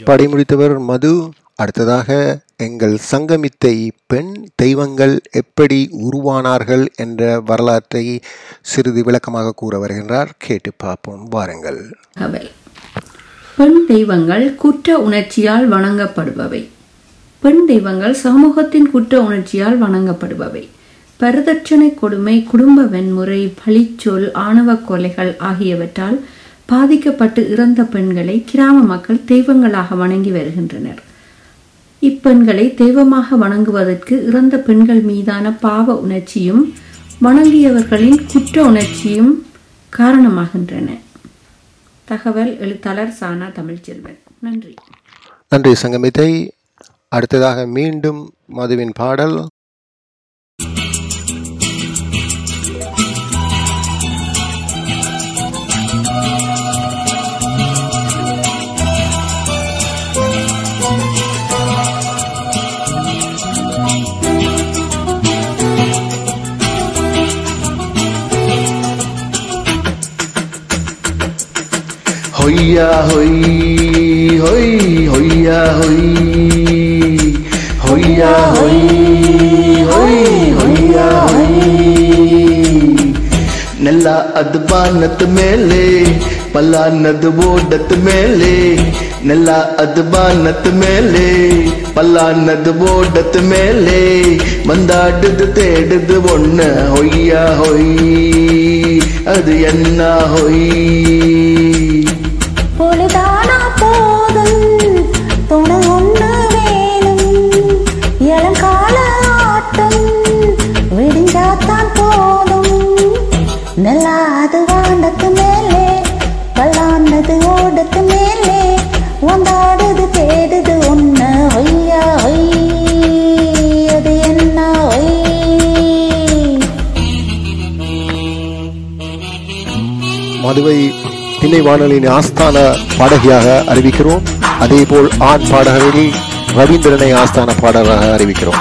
பாடி முடித்தவர் மது. அடுத்ததாக எங்கள் சங்கமித்தை பெண் தெய்வங்கள் எப்படி உருவானார்கள் என்ற வரலாற்றை சிறிது விளக்கமாக கூற வருகின்றார். கேட்டு பார்ப்போம். வாருங்கள். பெண் தெய்வங்கள் குற்ற உணர்ச்சியால் வணங்கப்படுபவை. பெண் தெய்வங்கள் சமூகத்தின் குற்ற உணர்ச்சியால் வணங்கப்படுபவை. பரதட்சணை கொடுமை குடும்ப வன்முறை பழிச்சொல் ஆணவ கொலைகள் ஆகியவற்றால் பாதிக்கப்பட்டு இறந்த பெண்களை கிராம மக்கள் தெய்வங்களாக வணங்கி வருகின்றனர். இப்பெண்களை தெய்வமாக வணங்குவதற்கு இறந்த பெண்கள் மீதான பாவ உணர்ச்சியும் வணங்கியவர்களின் குற்ற உணர்ச்சியும் காரணமாகின்றன. தகவல் எழுத்தாளர் சானா தமிழ்ச்செல்வன். நன்றி. நன்றி சங்கமித்தை. அடுத்ததாக மீண்டும் மதுவின் பாடல். ਹੋਈਆ ਹੋਈ ਹੋਈ, ਹੋਈਆ ਹੋਈ ਹੋਈਆ ਹੋਈ ਹੋਈ, ਹੋਈਆ ਹੋਈ। ਨੱਲਾ ਅਦਬਾਨਤ ਮੇਲੇ, ਪਲਾ ਨਦਬੋਡਤ ਮੇਲੇ। ਨਲਾ ਅਦਬਾਨਤ ਮੇਲੇ, ਪਲਾ ਨਦਬੋਡਤ ਮੇਲੇ। ਬੰਦਾ ਡਿਦ ਤੇੜਦ ਵੁੰਨ ਹੋਈਆ ਹੋਈ அது என்ன ஹொய் ஓடத்து மேலே பல்லானது ஓடத்து மேலே வந்தாடுது தேடுது உன்ன ஒய்யா ஒய் அது என்ன ஒய்? மதுவை திண்ணை வானொலியின் ஆஸ்தான பாடகியாக அறிவிக்கிறோம். அதேபோல் ஆண் பாடகரில் ரவீந்திரனை ஆஸ்தான பாடகராக அறிவிக்கிறோம்.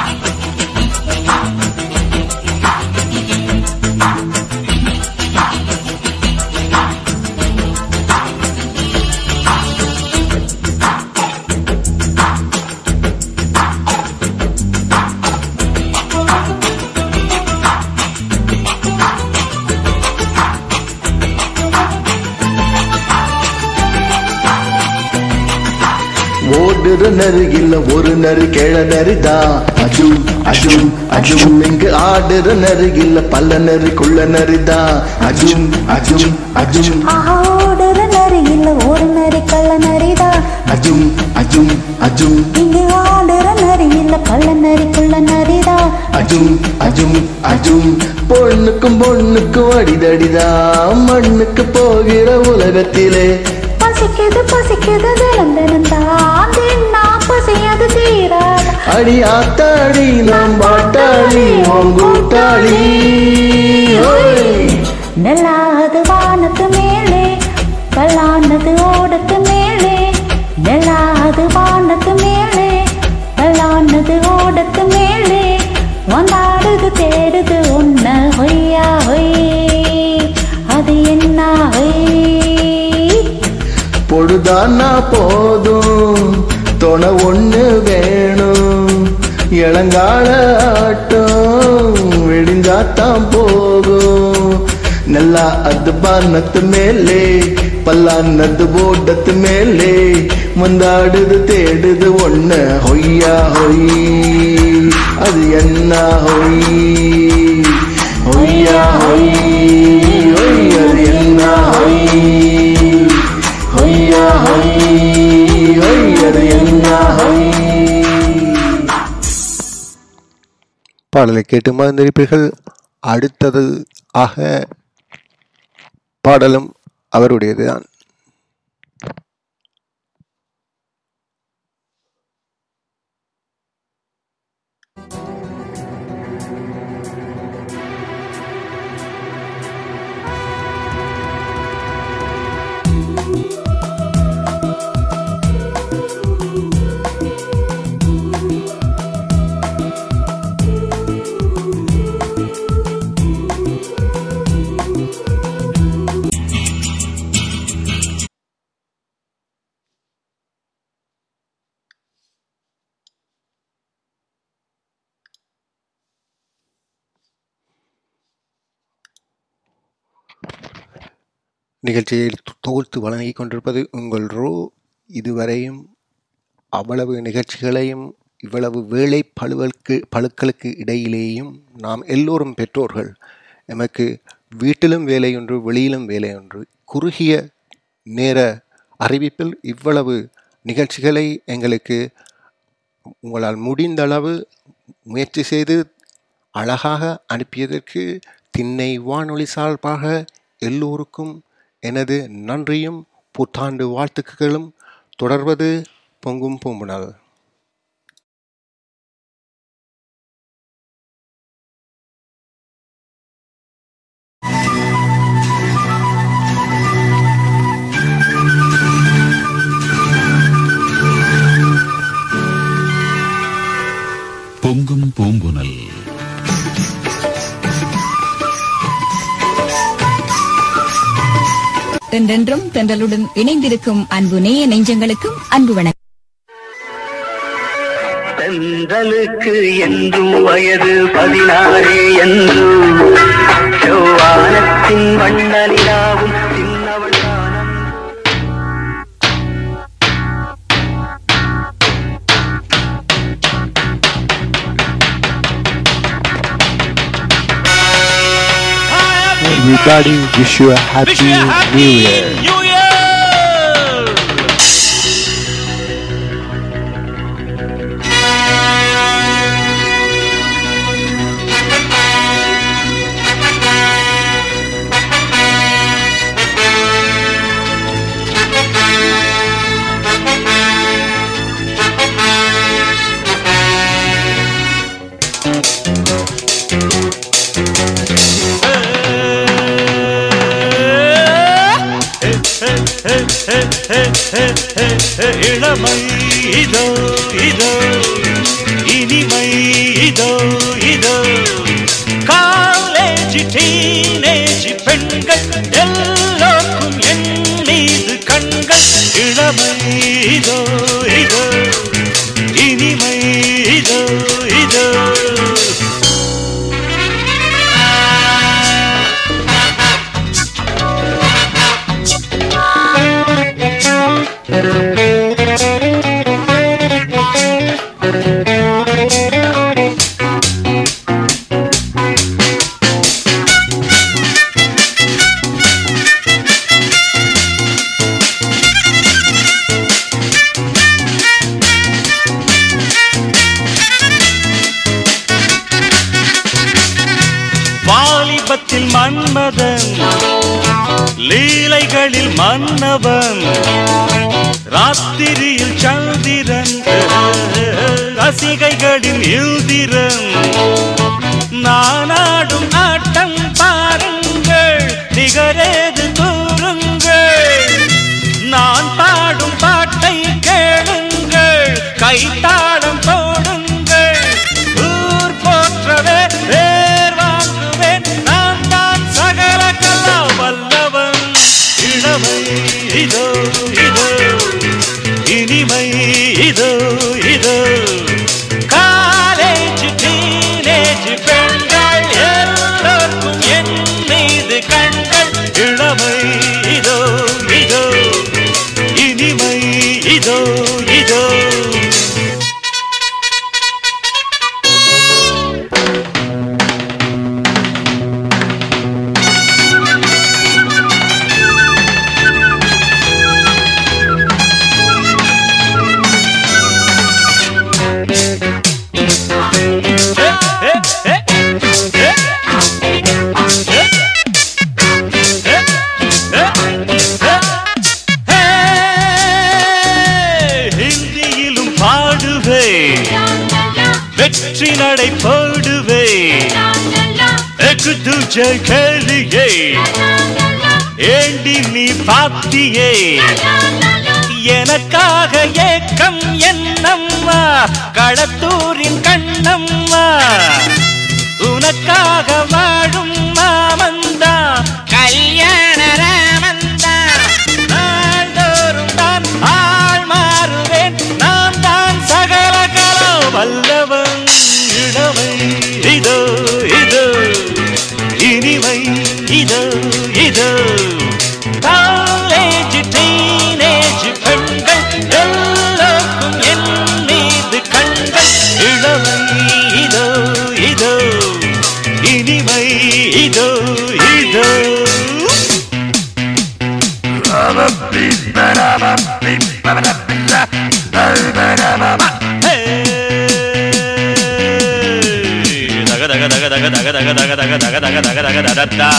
நறு இல்ல ஒரு நறு கிழ நறுதா அஜும் அஜும் அஜும் இங்கு ஆடுற நறு இல்ல பல்ல நறு குள்ள நறுதா அஜும் அஜும் அஜும் ஆடுற நறு இல்ல ஒரு நறு கள்ள நறுதா அஜும் அஜும் அஜும் இங்கு ஆடுற நறு இல்ல பல்ல நறு குள்ள நறுதா அஜும் அஜும் அஜும் பொண்ணுக்கும் பொண்ணுக்கும் அடிதடிதா மண்ணுக்கு போகிற உலகத்திலே. பசிக்குது பசிக்குது தினம் தினம் தான். அடி ஆத்தாடி நாம் பாட்டாளி உன் கூட்டாளி. நெல்லாது வானத்து மேலே பல்லானது ஓடத்து மேலே. நெல்லாது வானத்து மேலே பல்லானது ஓடத்து மேலே. வந்தாடுது தேடுது உன்ன ஹொய்யா ஹொய். அது என்ன பொழுதானா போதும் துணை வேணும் இளங்கால ஆட்டம் விடிஞ்சாத்தான் போகும். நல்லா அது பானத்து மேலே பல்லானது போட்டத்து மேலே முந்தாடுது தேடுது ஒண்ணு ஹொய்யா ஹொய். அது என்ன ஹொய்? ஹொய்யா ஹொய். பாடலை கேட்டு மகிழ்ந்திருப்பீர்கள். அடுத்தது ஆக பாடலும் அவருடையதுதான். நிகழ்ச்சியை தொகுத்து வழங்கிக் கொண்டிருப்பது உங்கள் ரோ. இதுவரையும் அவ்வளவு நிகழ்ச்சிகளையும் இவ்வளவு வேலை பழுவலுக்கு பழுக்களுக்கு இடையிலேயும் நாம் எல்லோரும் பெற்றோர்கள். எமக்கு வீட்டிலும் வேலையொன்று வெளியிலும் வேலையொன்று. குறுகிய நேர அறிவிப்பில் இவ்வளவு நிகழ்ச்சிகளை எங்களுக்கு உங்களால் முடிந்த அளவு முயற்சி செய்து அழகாக அனுப்பியதற்கு திண்ணை வானொலி சார்பாக எல்லோருக்கும் எனது நன்றியும் புத்தாண்டு வாழ்த்துக்களும். தொடர்வது பொங்கும் பூம்புணல் தென்றென்றும் தென்றலுடன் இணைந்திருக்கும் அன்பு நேய நெஞ்சங்களுக்கும் அன்பு வணக்கம். தென்றலுக்கு என்றும் வயது பதினாறு என்றும் செவ்வானத்தின் வண்ணலிலாவும் everybody. Wish you a happy, happy New Year. New Year. இளமை இதோ இதோ இனிமை இதோ இதோ. காலேஜ் டீனேஜ் பெண்கள் எல்லோருக்கும் என் மீது கண்கள் இளமை இதோ இதோ. மன்னவன் ராத்திரியில் சந்திரன் ரசிகைகளின் எழுதிரன் நானாடும் ஆட்டம் பாருங்கள் நிகரேது கூறுங்கள். நான் பாடும் பாட்டை கேளுங்கள் கை தீ தத்தா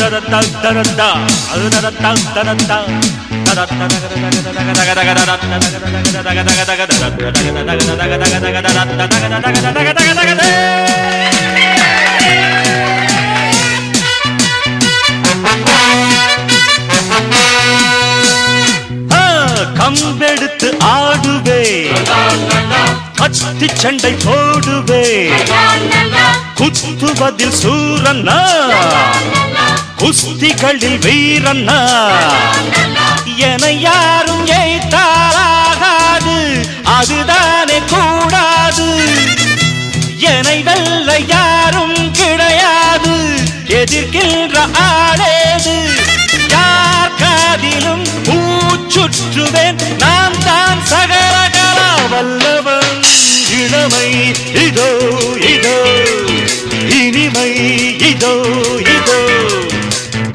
தரத்தா தரத்தா அது தரத்தா தரத்தா கம்பெடுத்து ஆடுவே கத்தி சண்டை போடுவே குத்துவதில் சூரன்னா குஸ்திகளில் வீரன்னா என யாரும் ஏய்த்தாலாகாது அதுதானே கூடாது. என்னை வெல்ல யாரும் கிடையாது. எதிர்க்கின்ற ஆடேது யார் காதிலும் பூச்சுற்றுவேன் நான் தான் சகலகலா வல்லவர் இளமை இதோ இதோ இனிமை இதோ இதோ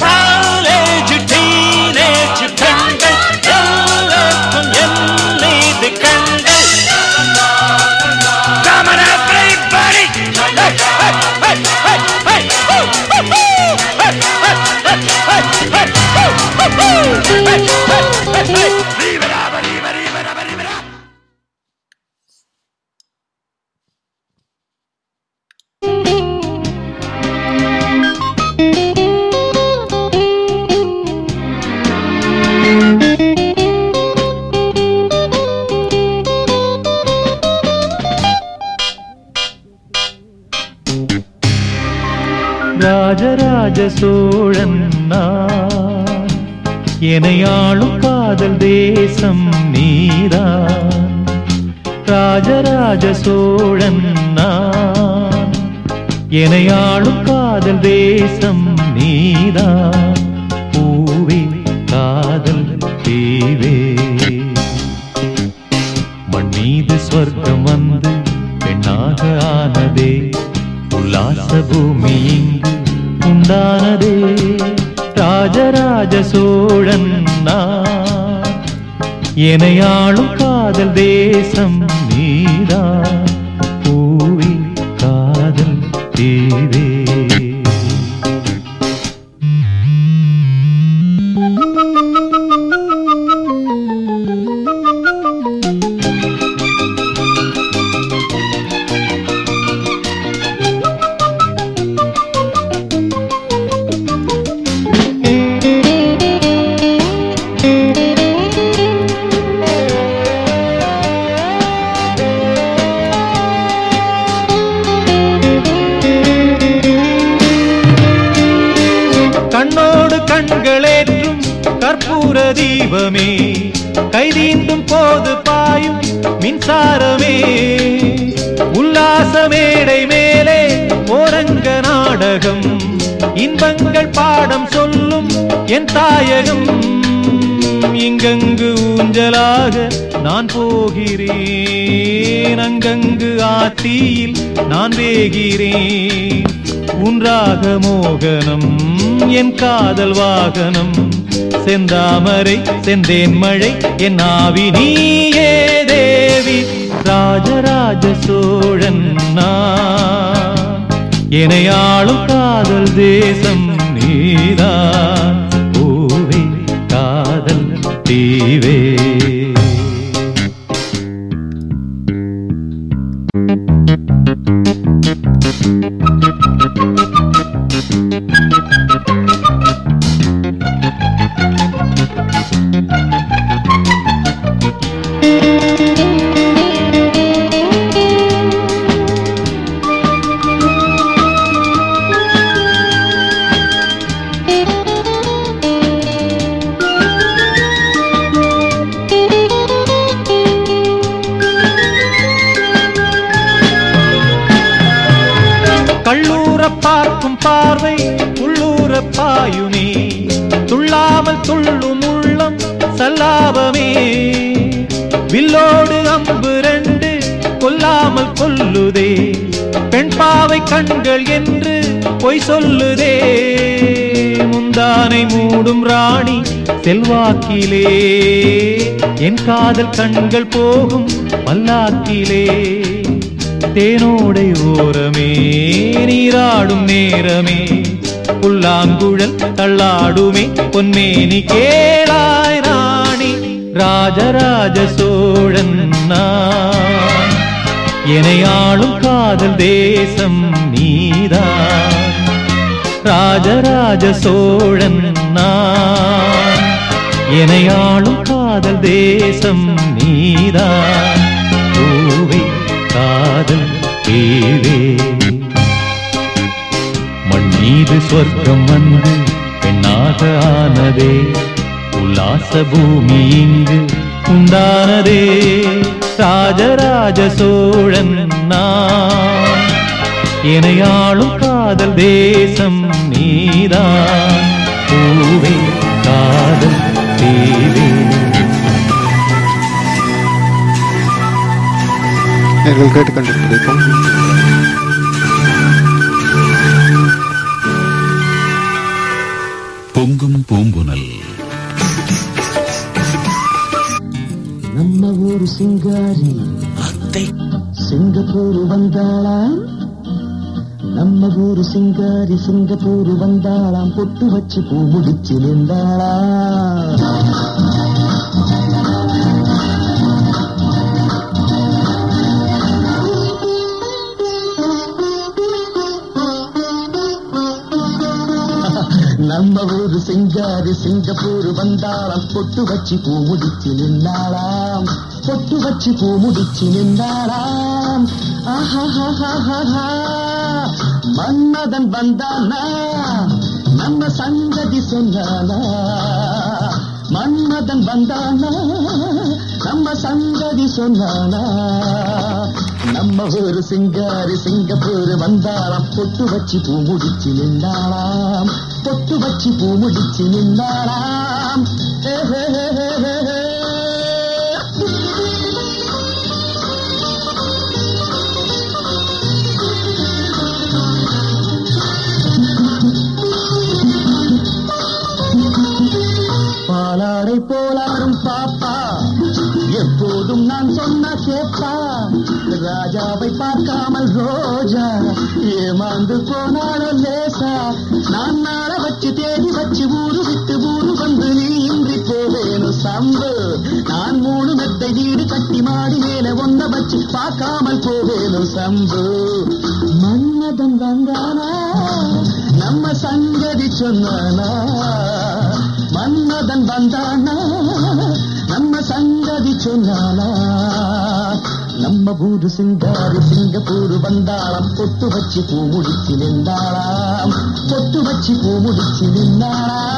காலேஜ் டீனேஜ் பெண்கள் எல்லோருக்கும் என் மீது கண்கள் Come on, everybody! Hey, Rajaraja Cholan எனையாளும் காதல் தேசம் நீதான். ராஜராஜ சோழன் நான். எனையாளும் காதல் தேசம் நீதான். பூவே காதல் தீவே. மண் மீது சொர்க்கம் வந்து பெண்ணாக ஆனதே. உல்லாச பூமி இங்கு உண்டானதே. ராஜராஜ சோழன் எனையாளும் காதல் தேசம் நீதா பூவி காதல் தேவே. தாயகம் இங்கங்கு ஊஞ்சலாக நான் போகிறேன். அங்கங்கு ஆத்தியில் நான் வேகிறேன். உன்றாக மோகனம் என் காதல் வாகனம். செந்தாமரை செந்தேன் மழை என் ஆவி நீயே தேவி ராஜராஜ சோழன் நான் எனையாளும் காதல் தேசம். செல்வாக்கிலே. என் காதல் கண்கள் போகும் பல்லாக்கிலே தேனோடை ஓரமே நீராடும் நேரமே. புல்லாங்குழல் தள்ளாடுமே பொன்மேனி கேளாய் ராணி ராஜராஜ சோழன் நான். எனையாளும் காதல் தேசம் நீதான். ராஜராஜ சோழன் நான். எனையாளும் காதல் தேசம் நீதான் பூவே காதல் தேவே மண் மீது சொர்க்கம் வந்து பெண்ணாக ஆனதே. உல்லாச பூமி இங்கு உண்டானதே. ராஜராஜ சோழன் நான். எனையாளும் காதல் தேசம் நீதான் பூவே நீங்கள் கேட்டுக்கொண்டிருப்பது பொங்கி பொங்கும் பூம்புனல் நம்ம ஊரு சிங்காரி. அத்தை. சிங்கப்பூர் வந்தாளாம். நம்ம ஊரு சிங்காரி சிங்கப்பூர் வந்தாளாம். பொட்டு வச்சு பூ முடிச்சு சிங்காரி சிங்கப்பூர் வந்தாளாம் பொட்டு வச்சு பூ முடிச்சு நின்றாளாம் பொட்டு வச்சு பூ முடிச்சு நின்றாளாம் மன்மதன் வந்தானா? நம்ம சங்கதி சொன்னானா? மன்மதன் வந்தானா? நம்ம சங்கதி சொன்னானா? நம்ம ஒரு சிங்காரி சிங்கப்பூர் வந்தாளாம். பொட்டு வச்சு பூ முடிச்சு நின்னாளாம். பொட்டு வச்சு பூ முடிச்சு நின்னாளாம். பாலாரை போலாரும் பாப்பா. எப்போதும் நான் சொன்ன கேப்பா ராஜாவை பார்க்காமல் ரோஜா ஏமாந்து போனாலும் லேசா? நான் நாள வச்சு தேடி வச்சு ஊரு விட்டு ஊரு வந்து நீ இன்றி போவேணும் சம்பு? நான் மூணு மெத்தை வீடு கட்டி மாடி மேல ஒன்ன வச்சு பார்க்காமல் போவேணும் சம்பு? மன்னதன் வந்தானா? நம்ம சங்கதி சொன்னானா? மன்னதன் வந்தானா? நம்ம சங்கதி சொன்னானா? நம்ம ஊரு சிங்காரி சிங்கப்பூர் வந்தாளாம். பொட்டு வச்சு பூ முடிச்சு நின்றாளாம். பொட்டு வச்சு பூ முடிச்சு நின்றாளாம்.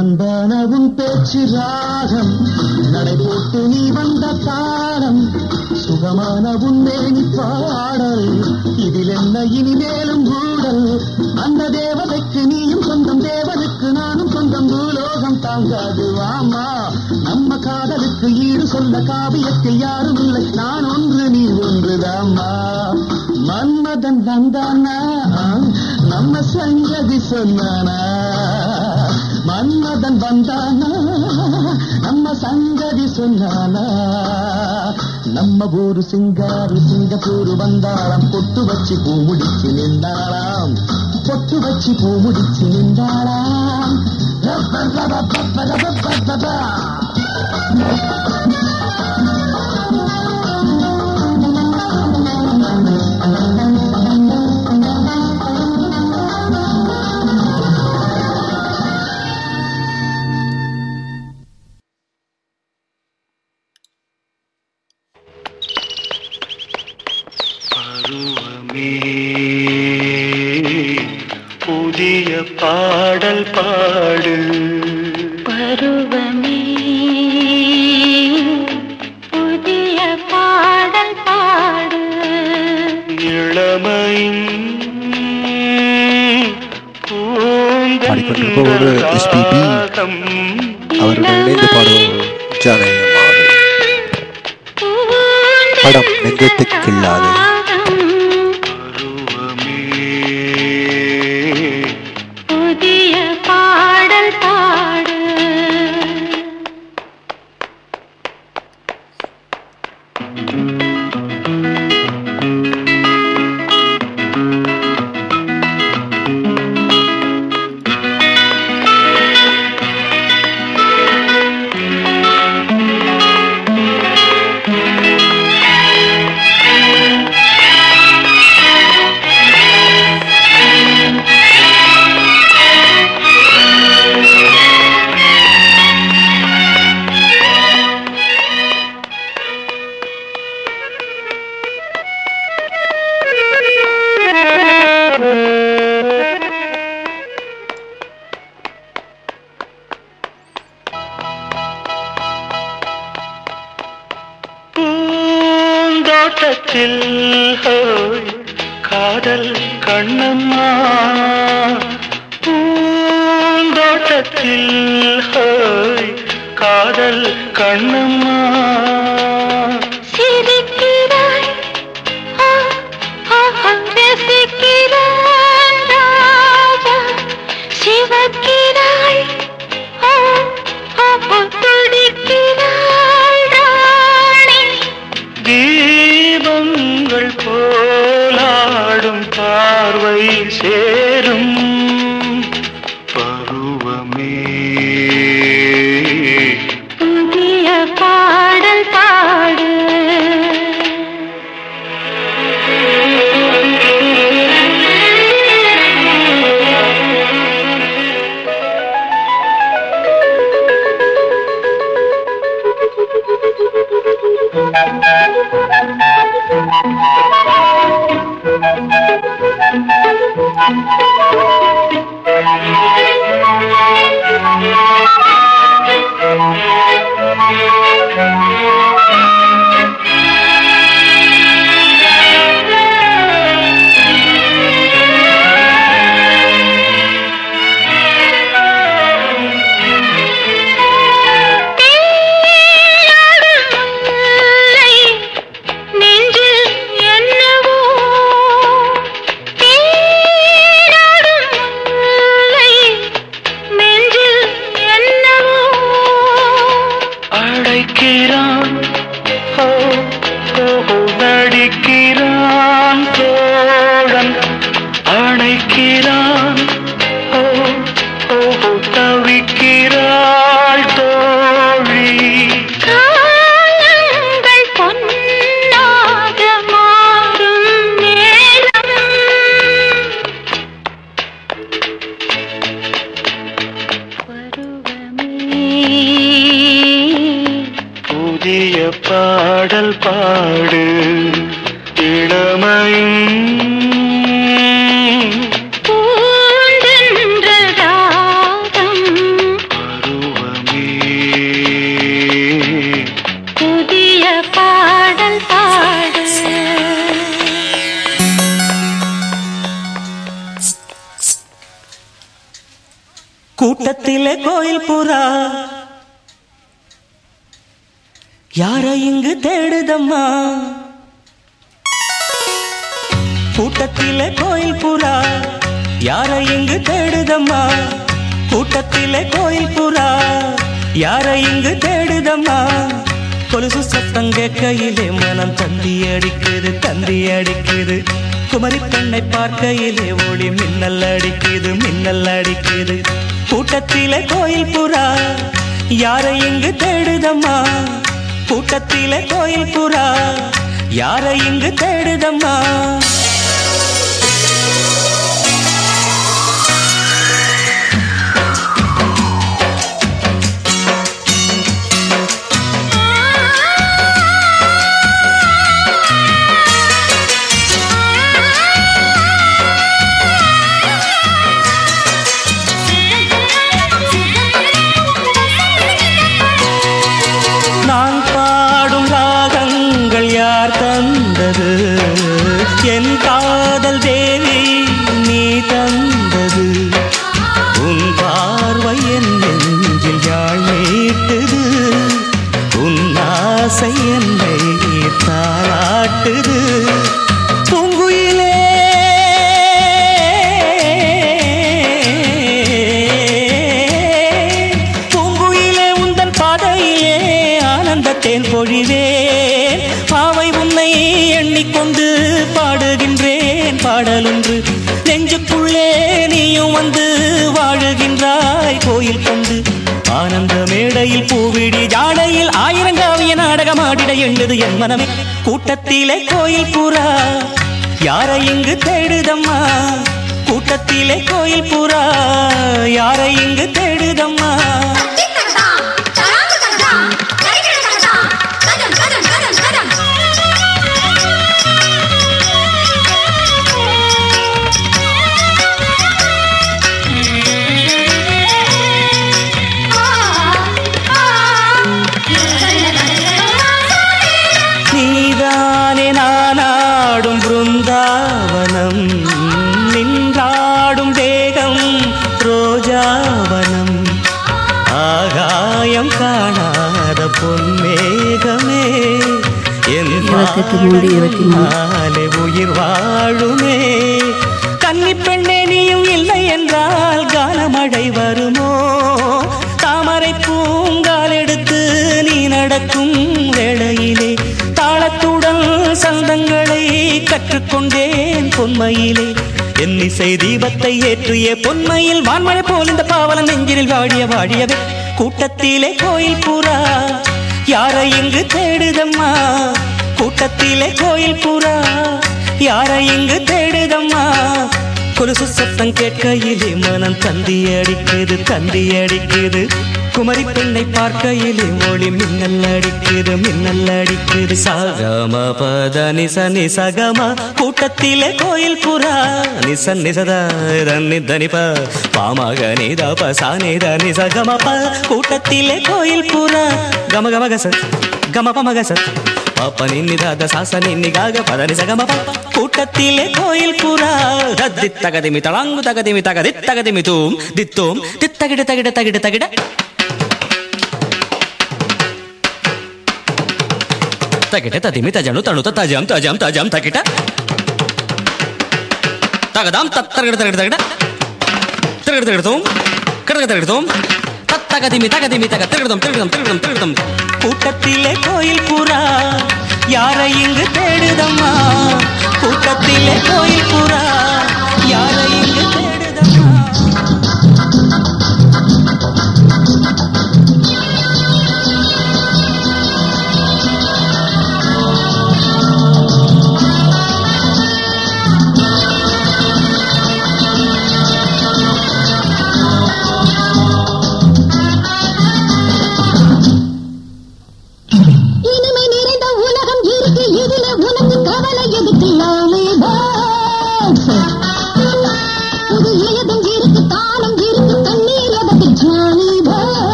அன்பான உன் பேச்சு ராகம். நடை போட்டு நீ வந்த தாளம் சுகமான உன் மேனி பாடல். இதில் என்ன இனி மேலும் ஊடல் அந்த தேவதைக்கு நீயும் சொந்தம் தேவனுக்கு நானும் சொந்தம். பூலோகம் தாங்காது வாமா. நம்ம காதலுக்கு ஈடு சொல்ல காவியத்தில் யாரும் இல்லை. நான் ஒன்று நீ ஒன்றுதாம்மா மன்மதன் வந்தானா நம்ம சங்கதி சொன்னானா? மன்மதன் வந்தானா? நம்ம சங்கதி சொன்னானா? நம்ம ஊரு சிங்காரு சிங்கப்பூர் வந்தாளாம். பொட்டு வச்சு பூ முடிச்சு நின்றாளாம். பொட்டு வச்சு பூ முடிச்சு நின்றாளாம். பருவமே புதிய பாடல் பாடு. பருவமே புதிய பாடல் பாடு. இளமையின் பாடிக்கொண்டிருப்பவர் எஸ்பிபி அவர்கள் இணைந்து படம் நெஞ்சத்துக்கில்லாது கூட்டத்திலே கோயில் புறா யார இங்கு தேடுதம்மா? கூட்டத்திலே கோயில் புறா யார இங்கு தேடுதம்மா? கூட்டத்திலே கோயில் புறா யார இங்கு தேடுதம்மா? கொலுசு சத்தம் கேட்கையிலே மனம் தந்தி அடிக்குது தந்தி அடிக்குது குமரி பெண்ணை பார்க்கையிலே ஒளி மின்னல் அடிக்குது மின்னல் அடிக்குது. கூட்டத்திலே கோயில் புறா யாரை இங்கு தேடுதம்மா? கூட்டத்திலே கோயில் புறா யாரை இங்கு தேடுதம்மா? என் மனமே. கூட்டத்திலே கோயில் புறா யாரை இங்கு தேடுதம்மா? கூட்டத்திலே கோயில் புறா யாரை இங்கு தேடுதம்மா? இருபத்தெட்டு மூன்று இருபத்தி மூணு. உயிர் வாழுமே. கன்னி பெண்ணே நீயும் இல்லை என்றால் காலமழை வருமோ? தாமரை பூங்கால் எடுத்து நீ நடக்கும் வேளையிலே தாளத்துடன் சந்தங்களை கற்றுக்கொண்டேன் பொன்மையிலே. என் இசை தீபத்தை ஏற்றிய பொன்மையில் வான்மழை போல் இந்த பாவலன் நெஞ்சினில் வாடிய வாடியவே. கூட்டத்திலே கோயில் புறா யாரை இங்கு தேடுதம்மா? கூட்டத்திலே கோயில் புறா யாரை இங்கு தேடுதம்மா? கொலுசு சத்தம் கேட்கையிலே மனம் தந்தி அடிக்குது தந்தி அடிக்குது. குமரி பெண்ணை பார்க்கையிலே ஒளி மின்னல் அடிக்குது மின்னல் அடிக்குது. சகம பத நிச நிசகம கூட்டத்திலே கோயில் புறா நிச நிசத தனிப பாமக நித பசா நித நிசகம கூட்டத்திலே கோயில் புறா கம கமக சார் கம பமக சார் ಪಾಪ ನಿನ್ನಿದಾದ ಸಾಸ ನಿನ್ನಿಗಾಗ ಪದನಿ ಸಗಮ ಪಾಪ ಕೂಟತ್ತಿಲೆ ಕೋಯಿಲ್ ಪುರ ದದ್ದಿ ತಗದಿಮಿ ತಳಂಗು ತಗದಿಮಿ ತಗದಿ ತಗದಿಮಿ ತೂಂ ದಿತ್ತೂಂ ದಿತ್ತಗಿಡ ತಗಿಡ ತಗಿಡ ತಗಿಡ తగిట తదిమి తజను తణుత తజం తజం తజం తగిట తగదాం తత్తరగడ తరగడ తగడ తిరగడ తిరగడతాం కడగ తిరగడతాం తత్తగదిమి తగదిమి తగ. తిరగడం తిరగడం తిరగడం తిరగడం. கூட்டத்திலே கோயில் புறா யாரை இங்கு தேடுதம்மா? கூட்டத்திலே கோயில் புறா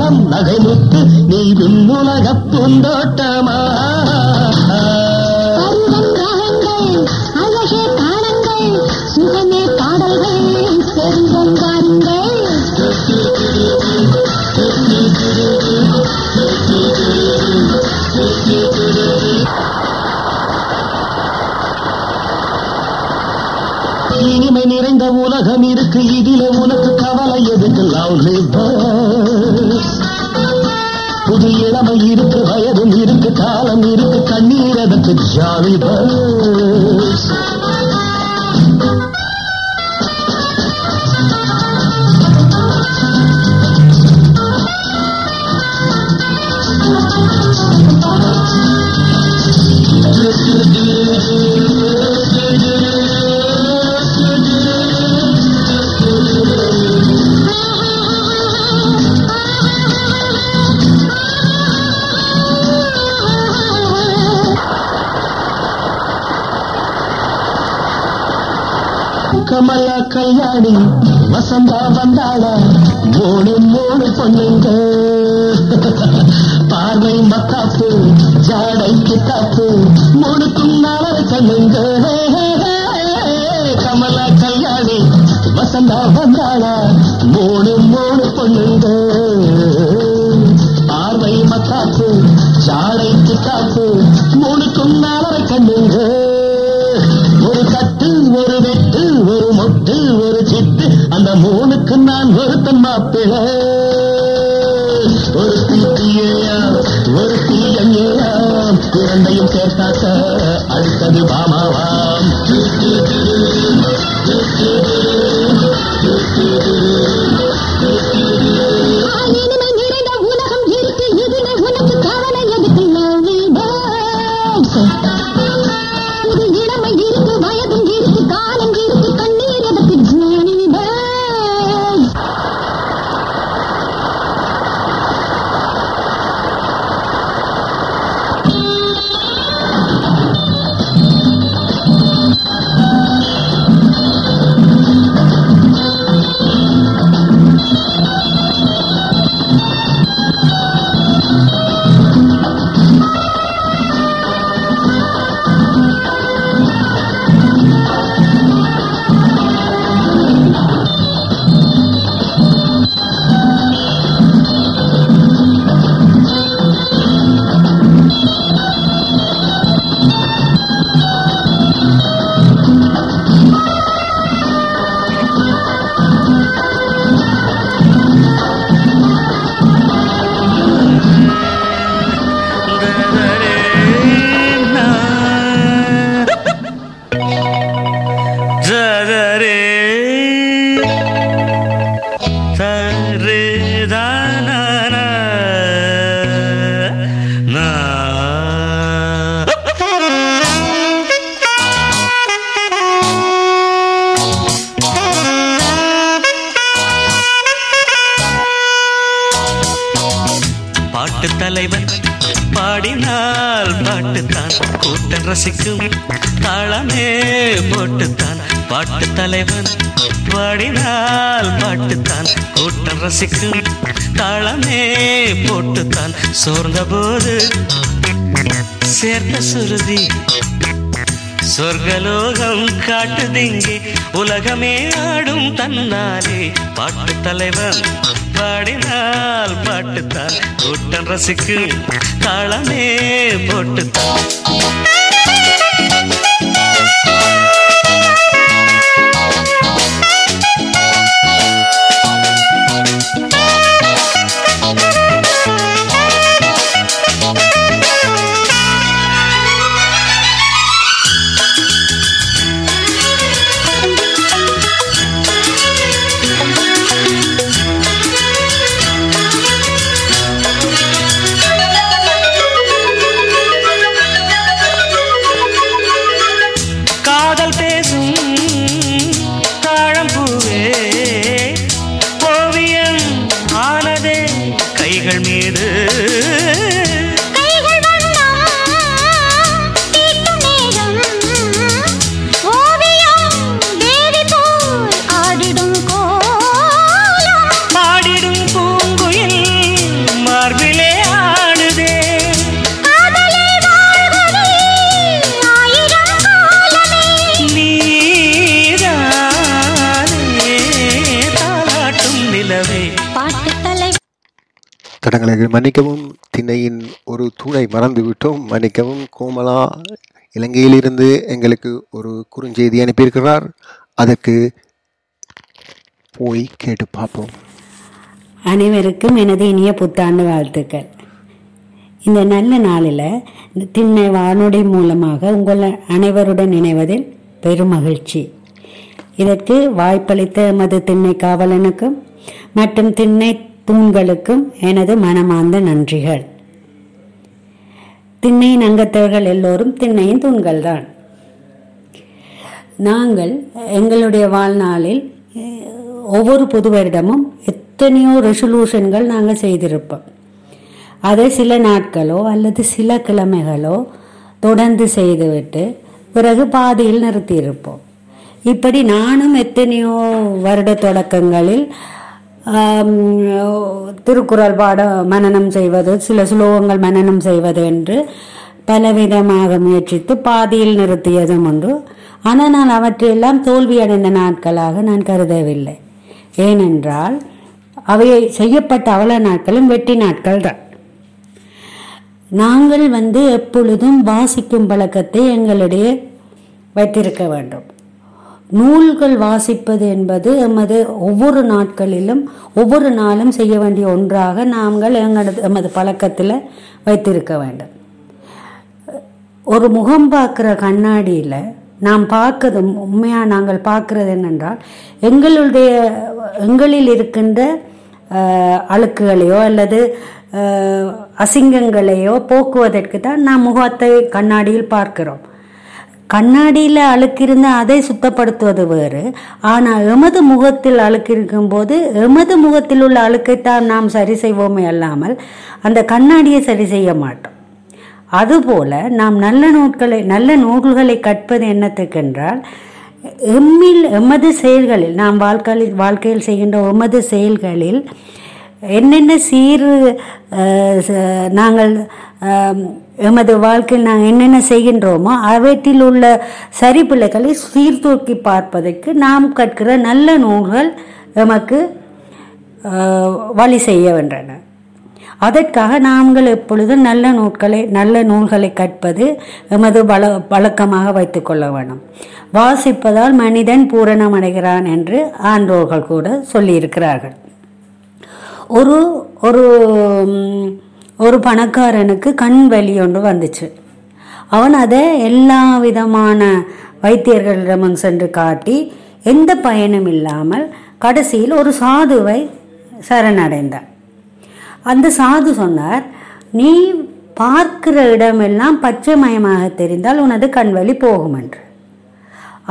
Aram Nagelu பொண்ணுங்க பார்வை மத்தாப்பு ஜாடை கித்தாப்பு முழுக்கும் நாளர கண்ணுங்க கமலா கல்யாணி வசந்தா வந்தாளா மூணு மூணு பொண்ணுங்க பார்வை மத்தாப்பு ஜாடை கித்தாப்பு முழுக்கும் நாளர கண்ணுங்க ஒரு கட்டு ஒரு வெட்டு ஒரு மொட்டு ஒரு சிட்டு அந்த மூணுக்கு நான் ஒருத்தன் மாப்பிள்ள. രണ്ടയും ചേർത്താക്ക അടുത്തത് ഭാമാവാം. பாட்டு தலைவன் பாடினால் பாட்டுத்தான் கூட்டம் ரசிக்கும் தாளமே போட்டுத்தான் தடங்களை மன்னிக்கவும். திண்ணையின் ஒரு தூணை மறந்து விட்டோம் மன்னிக்கவும். கோமலா இலங்கையிலிருந்து எங்களுக்கு ஒரு குறுஞ்செய்தி அனுப்பியிருக்கிறார். அதற்கு போய் கேட்டு பார்ப்போம். அனைவருக்கும் எனது இனிய புத்தாண்டு வாழ்த்துக்கள். இந்த நல்ல நாளில் இந்த திண்ணை வானொலி மூலமாக உங்கள் அனைவருடன் இணைவதில் பெரும் மகிழ்ச்சி. இதற்கு வாய்ப்பளித்த எமது திண்ணை காவலனுக்கும் மற்றும் திண்ணை தூண்களுக்கும் எனது மனமார்ந்த நன்றிகள். திண்ணையின் அங்கத்தவர்கள் எல்லோரும் திண்ணையின் தூண்கள் தான் நாங்கள் எங்களுடைய வாழ்நாளில் ஒவ்வொரு புது வருடமும் எத்தனையோ ரெசல்யூஷன்கள் நாங்கள் செய்திருப்போம். அதை சில நாட்களோ அல்லது சில கிழமைகளோ தொடர்ந்து செய்துவிட்டு பிறகு பாதியில் நிறுத்தியிருப்போம். இப்படி நானும் எத்தனையோ வருட தொடக்கங்களில் திருக்குறள் பாட மனனம் செய்வது சில சுலோகங்கள் மனனம் செய்வது என்று பலவிதமாக முயற்சித்து பாதியில் நிறுத்தியதும் உண்டு. ஆனால் நான் அவற்றையெல்லாம் தோல்வியடைந்த நாட்களாக நான் கருதவில்லை. ஏனென்றால் அவை செய்யப்பட்ட அவல நாட்களும் வெட்டி நாட்கள் தான். நாங்கள் வந்து எப்பொழுதும் வாசிக்கும் பழக்கத்தை எங்களிடையே வைத்திருக்க வேண்டும். நூல்கள் வாசிப்பது என்பது எமது ஒவ்வொரு நாட்களிலும் ஒவ்வொரு நாளும் செய்ய வேண்டிய ஒன்றாக நாங்கள் எங்களது எமது பழக்கத்தில் வைத்திருக்க வேண்டும். ஒரு முகம் பார்க்குற கண்ணாடியில் நாம் பார்க்கறது உண்மையாக நாங்கள் பார்க்கறது என்னென்றால் எங்களுடைய எங்களில் இருக்கின்ற அழுக்குகளையோ அல்லது அசிங்கங்களையோ போக்குவதற்கு தான் நாம் முகத்தை கண்ணாடியில் பார்க்கிறோம். கண்ணாடியில் அழுக்கு அதை சுத்தப்படுத்துவது வேறு. ஆனால் எமது முகத்தில் அழுக்கிருக்கும் போது எமது முகத்தில் உள்ள அழுக்கைத்தான் நாம் சரி செய்வோமே அல்லாமல் அந்த கண்ணாடியை சரி செய்ய மாட்டோம். அதுபோல நாம் நல்ல நூல்களை நல்ல நூல்களை கற்பது என்னத்துக்கென்றால் எம்மில் எமது செயல்களில் நாம் வாழ்க்கையில் வாழ்க்கையில் செய்கின்ற எமது செயல்களில் என்னென்ன சீர் நாங்கள் எமது வாழ்க்கையில் நாங்கள் என்னென்ன செய்கின்றோமோ அவற்றில் உள்ள சரிபிள்ளைகளை சீர்தூக்கி பார்ப்பதற்கு நாம் கற்கிற நல்ல நூல்கள் எமக்கு வழி வழி செய்யவென்றன அதற்காக நாங்கள் எப்பொழுதும் நல்ல நூல்களை நல்ல நூல்களை கற்பது எமது வள வழக்கமாக வைத்துக்கொள்ள வேணும் வாசிப்பதால் மனிதன் பூரணம் அடைகிறான் என்று ஆன்றோர்கள் கூட சொல்லியிருக்கிறார்கள். ஒரு ஒரு ஒரு பணக்காரனுக்கு கண் வலி ஒன்று வந்துச்சு. அவன் அதை எல்லா விதமான வைத்தியர்களிடமும் சென்று காட்டி எந்த பயனும் இல்லாமல் கடைசியில் ஒரு சாதுவை சரணடைந்தான் அந்த சாது சொன்னார் நீ பார்க்கிற இடமெல்லாம் பச்சைமயமாக தெரிந்தால் உனது கண்வழி போகும் என்று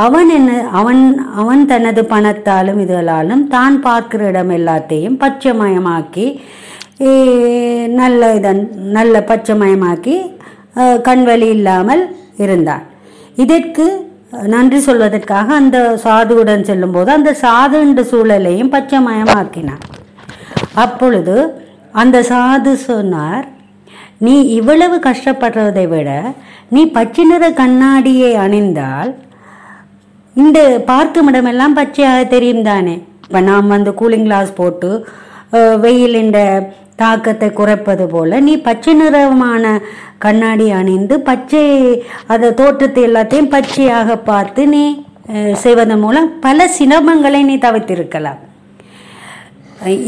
அவன் என்ன அவன் அவன் தனது பணத்தாலும் இதுகளாலும் தான் பார்க்கிற இடம் எல்லாத்தையும் பச்சைமயமாக்கி நல்ல இதன் நல்ல பச்சைமயமாக்கி கண்வழி இல்லாமல் இருந்தான். இதற்கு நன்றி சொல்வதற்காக அந்த சாதுவுடன் செல்லும்போது அந்த சாது என்ற சூழலையும் பச்சைமயமாக்கினான். அப்பொழுது அந்த சாது சொன்னார் நீ இவ்வளவு கஷ்டப்படுறதை விட நீ பச்சை நிற கண்ணாடியை அணிந்தால் இந்த பார்க்கும் இடமெல்லாம் பச்சையாக தெரியும் தானே? இப்போ நாம் வந்து கூலிங் கிளாஸ் போட்டு வெயில் வெயிலின் தாக்கத்தை குறைப்பது போல நீ பச்சை நிறமான கண்ணாடி அணிந்து பச்சை அந்த தோற்றத்தை எல்லாத்தையும் பச்சையாக பார்த்து நீ செய்வதன் மூலம் பல சிரமங்களை நீ தவிர்த்திருக்கலாம்.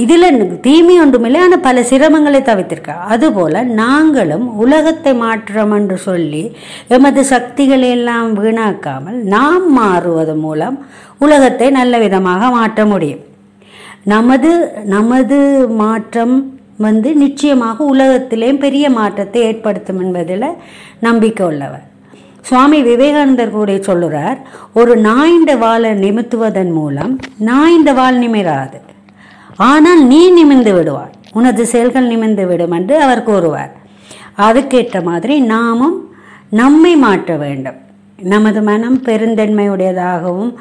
இதில் தீமை ஒன்றுமில்லை ஆனால் பல சிரமங்களை தவிர்த்திருக்க. அதுபோல் நாங்களும் உலகத்தை மாற்றம் என்று சொல்லி எமது சக்திகளை எல்லாம் வீணாக்காமல் நாம் மாறுவது மூலம் உலகத்தை நல்ல விதமாக மாற்ற முடியும். நமது நமது மாற்றம் வந்து நிச்சயமாக உலகத்திலேயும் பெரிய மாற்றத்தை ஏற்படுத்தும் என்பதில் நம்பிக்கை உள்ளவர். சுவாமி விவேகானந்தர் கூட சொல்லுறார் ஒரு நாய்ந்த வாழை நிமித்துவதன் மூலம் நாய்ந்த வாழ் நிமிராது. ஆனால் நீ நிமிர்ந்து விடுவாய். உனது செயல்கள் நிமிர்ந்து விடும் என்று அவர் கூறுவார். அதுக்கேற்ற மாதிரி நாமும் நம்மை மாற்ற வேண்டும். நமது மனம் பெருந்தன்மையுடையதாகவும்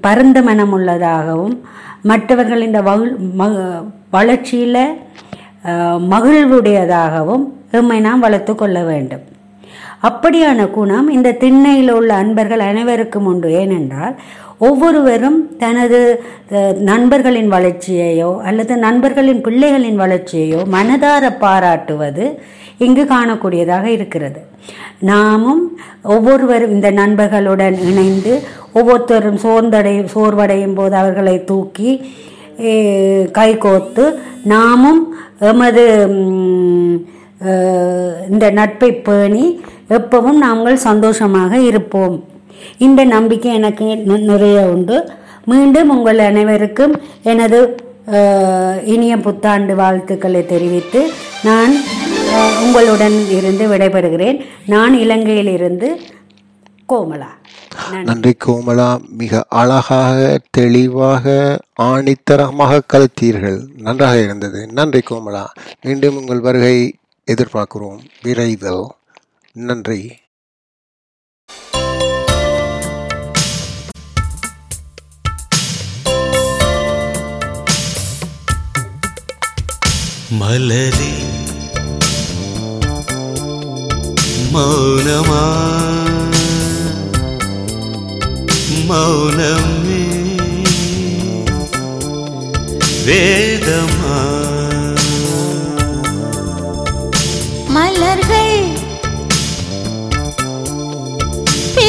பரந்த மனம் உள்ளதாகவும் மற்றவர்களின் வகுள் ம- மகிழ்வுடையதாகவும் எம்மை நாம் வளர்த்து கொள்ள வேண்டும். அப்படியான குணம் இந்த திண்ணையில் உள்ள அன்பர்கள் அனைவருக்கும் உண்டு. ஏனென்றால் ஒவ்வொருவரும் தனது நண்பர்களின் வளர்ச்சியையோ அல்லது நண்பர்களின் பிள்ளைகளின் வளர்ச்சியையோ மனதார பாராட்டுவது இங்கு காணக்கூடியதாக இருக்கிறது. நாமும் ஒவ்வொருவரும் இந்த நண்பர்களுடன் இணைந்து ஒவ்வொருத்தரும் சோர்ந்தடை சோர்வடையும் போது அவர்களை தூக்கி கைகோத்து நாமும் எமது இந்த நட்பை பேணி எப்பவும் நாங்கள் சந்தோஷமாக இருப்போம். இந்த நம்பிக்கை எனக்கு நிறைய உண்டு. மீண்டும் உங்கள் அனைவருக்கும் எனது இனிய புத்தாண்டு வாழ்த்துக்களை தெரிவித்து நான் உங்களுடன் இருந்து விடைபெறுகிறேன். நான் இலங்கையில் இருந்து கோமலா. நன்றி. கோமலா. மிக அழகாக தெளிவாக ஆணித்தரமாக கருத்தீர்கள். நன்றாக இருந்தது. நன்றி கோமலா. மீண்டும் உங்கள் வருகை எதிர்பார்க்கிறோம். விரைவில் நன்றி. மலரே மௌனமா மௌனமே வேதமா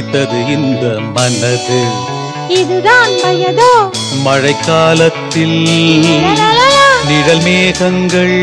அடித்தது இந்த மனது. இதுதான் வயதோ? மழைக்காலத்தில் நிழல் மேகங்கள்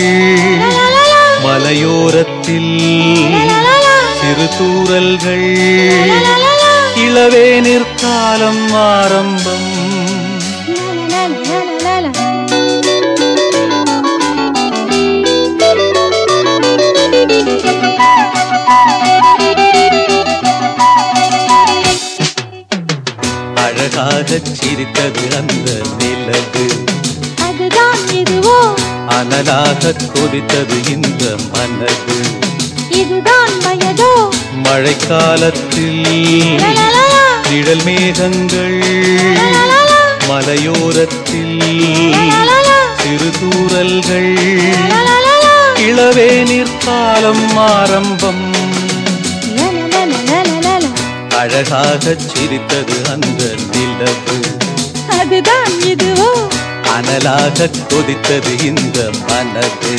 காலத்தில் நிழல் மேகங்கள் மலையோரத்தில் சிறு தூரல்கள் இளவே நிற்காலம் ஆரம்பம். அழகாக சிரித்தது அந்த நிலவு அதுதான் இதுவோ? அனலாக கொதித்தது இந்த மனது.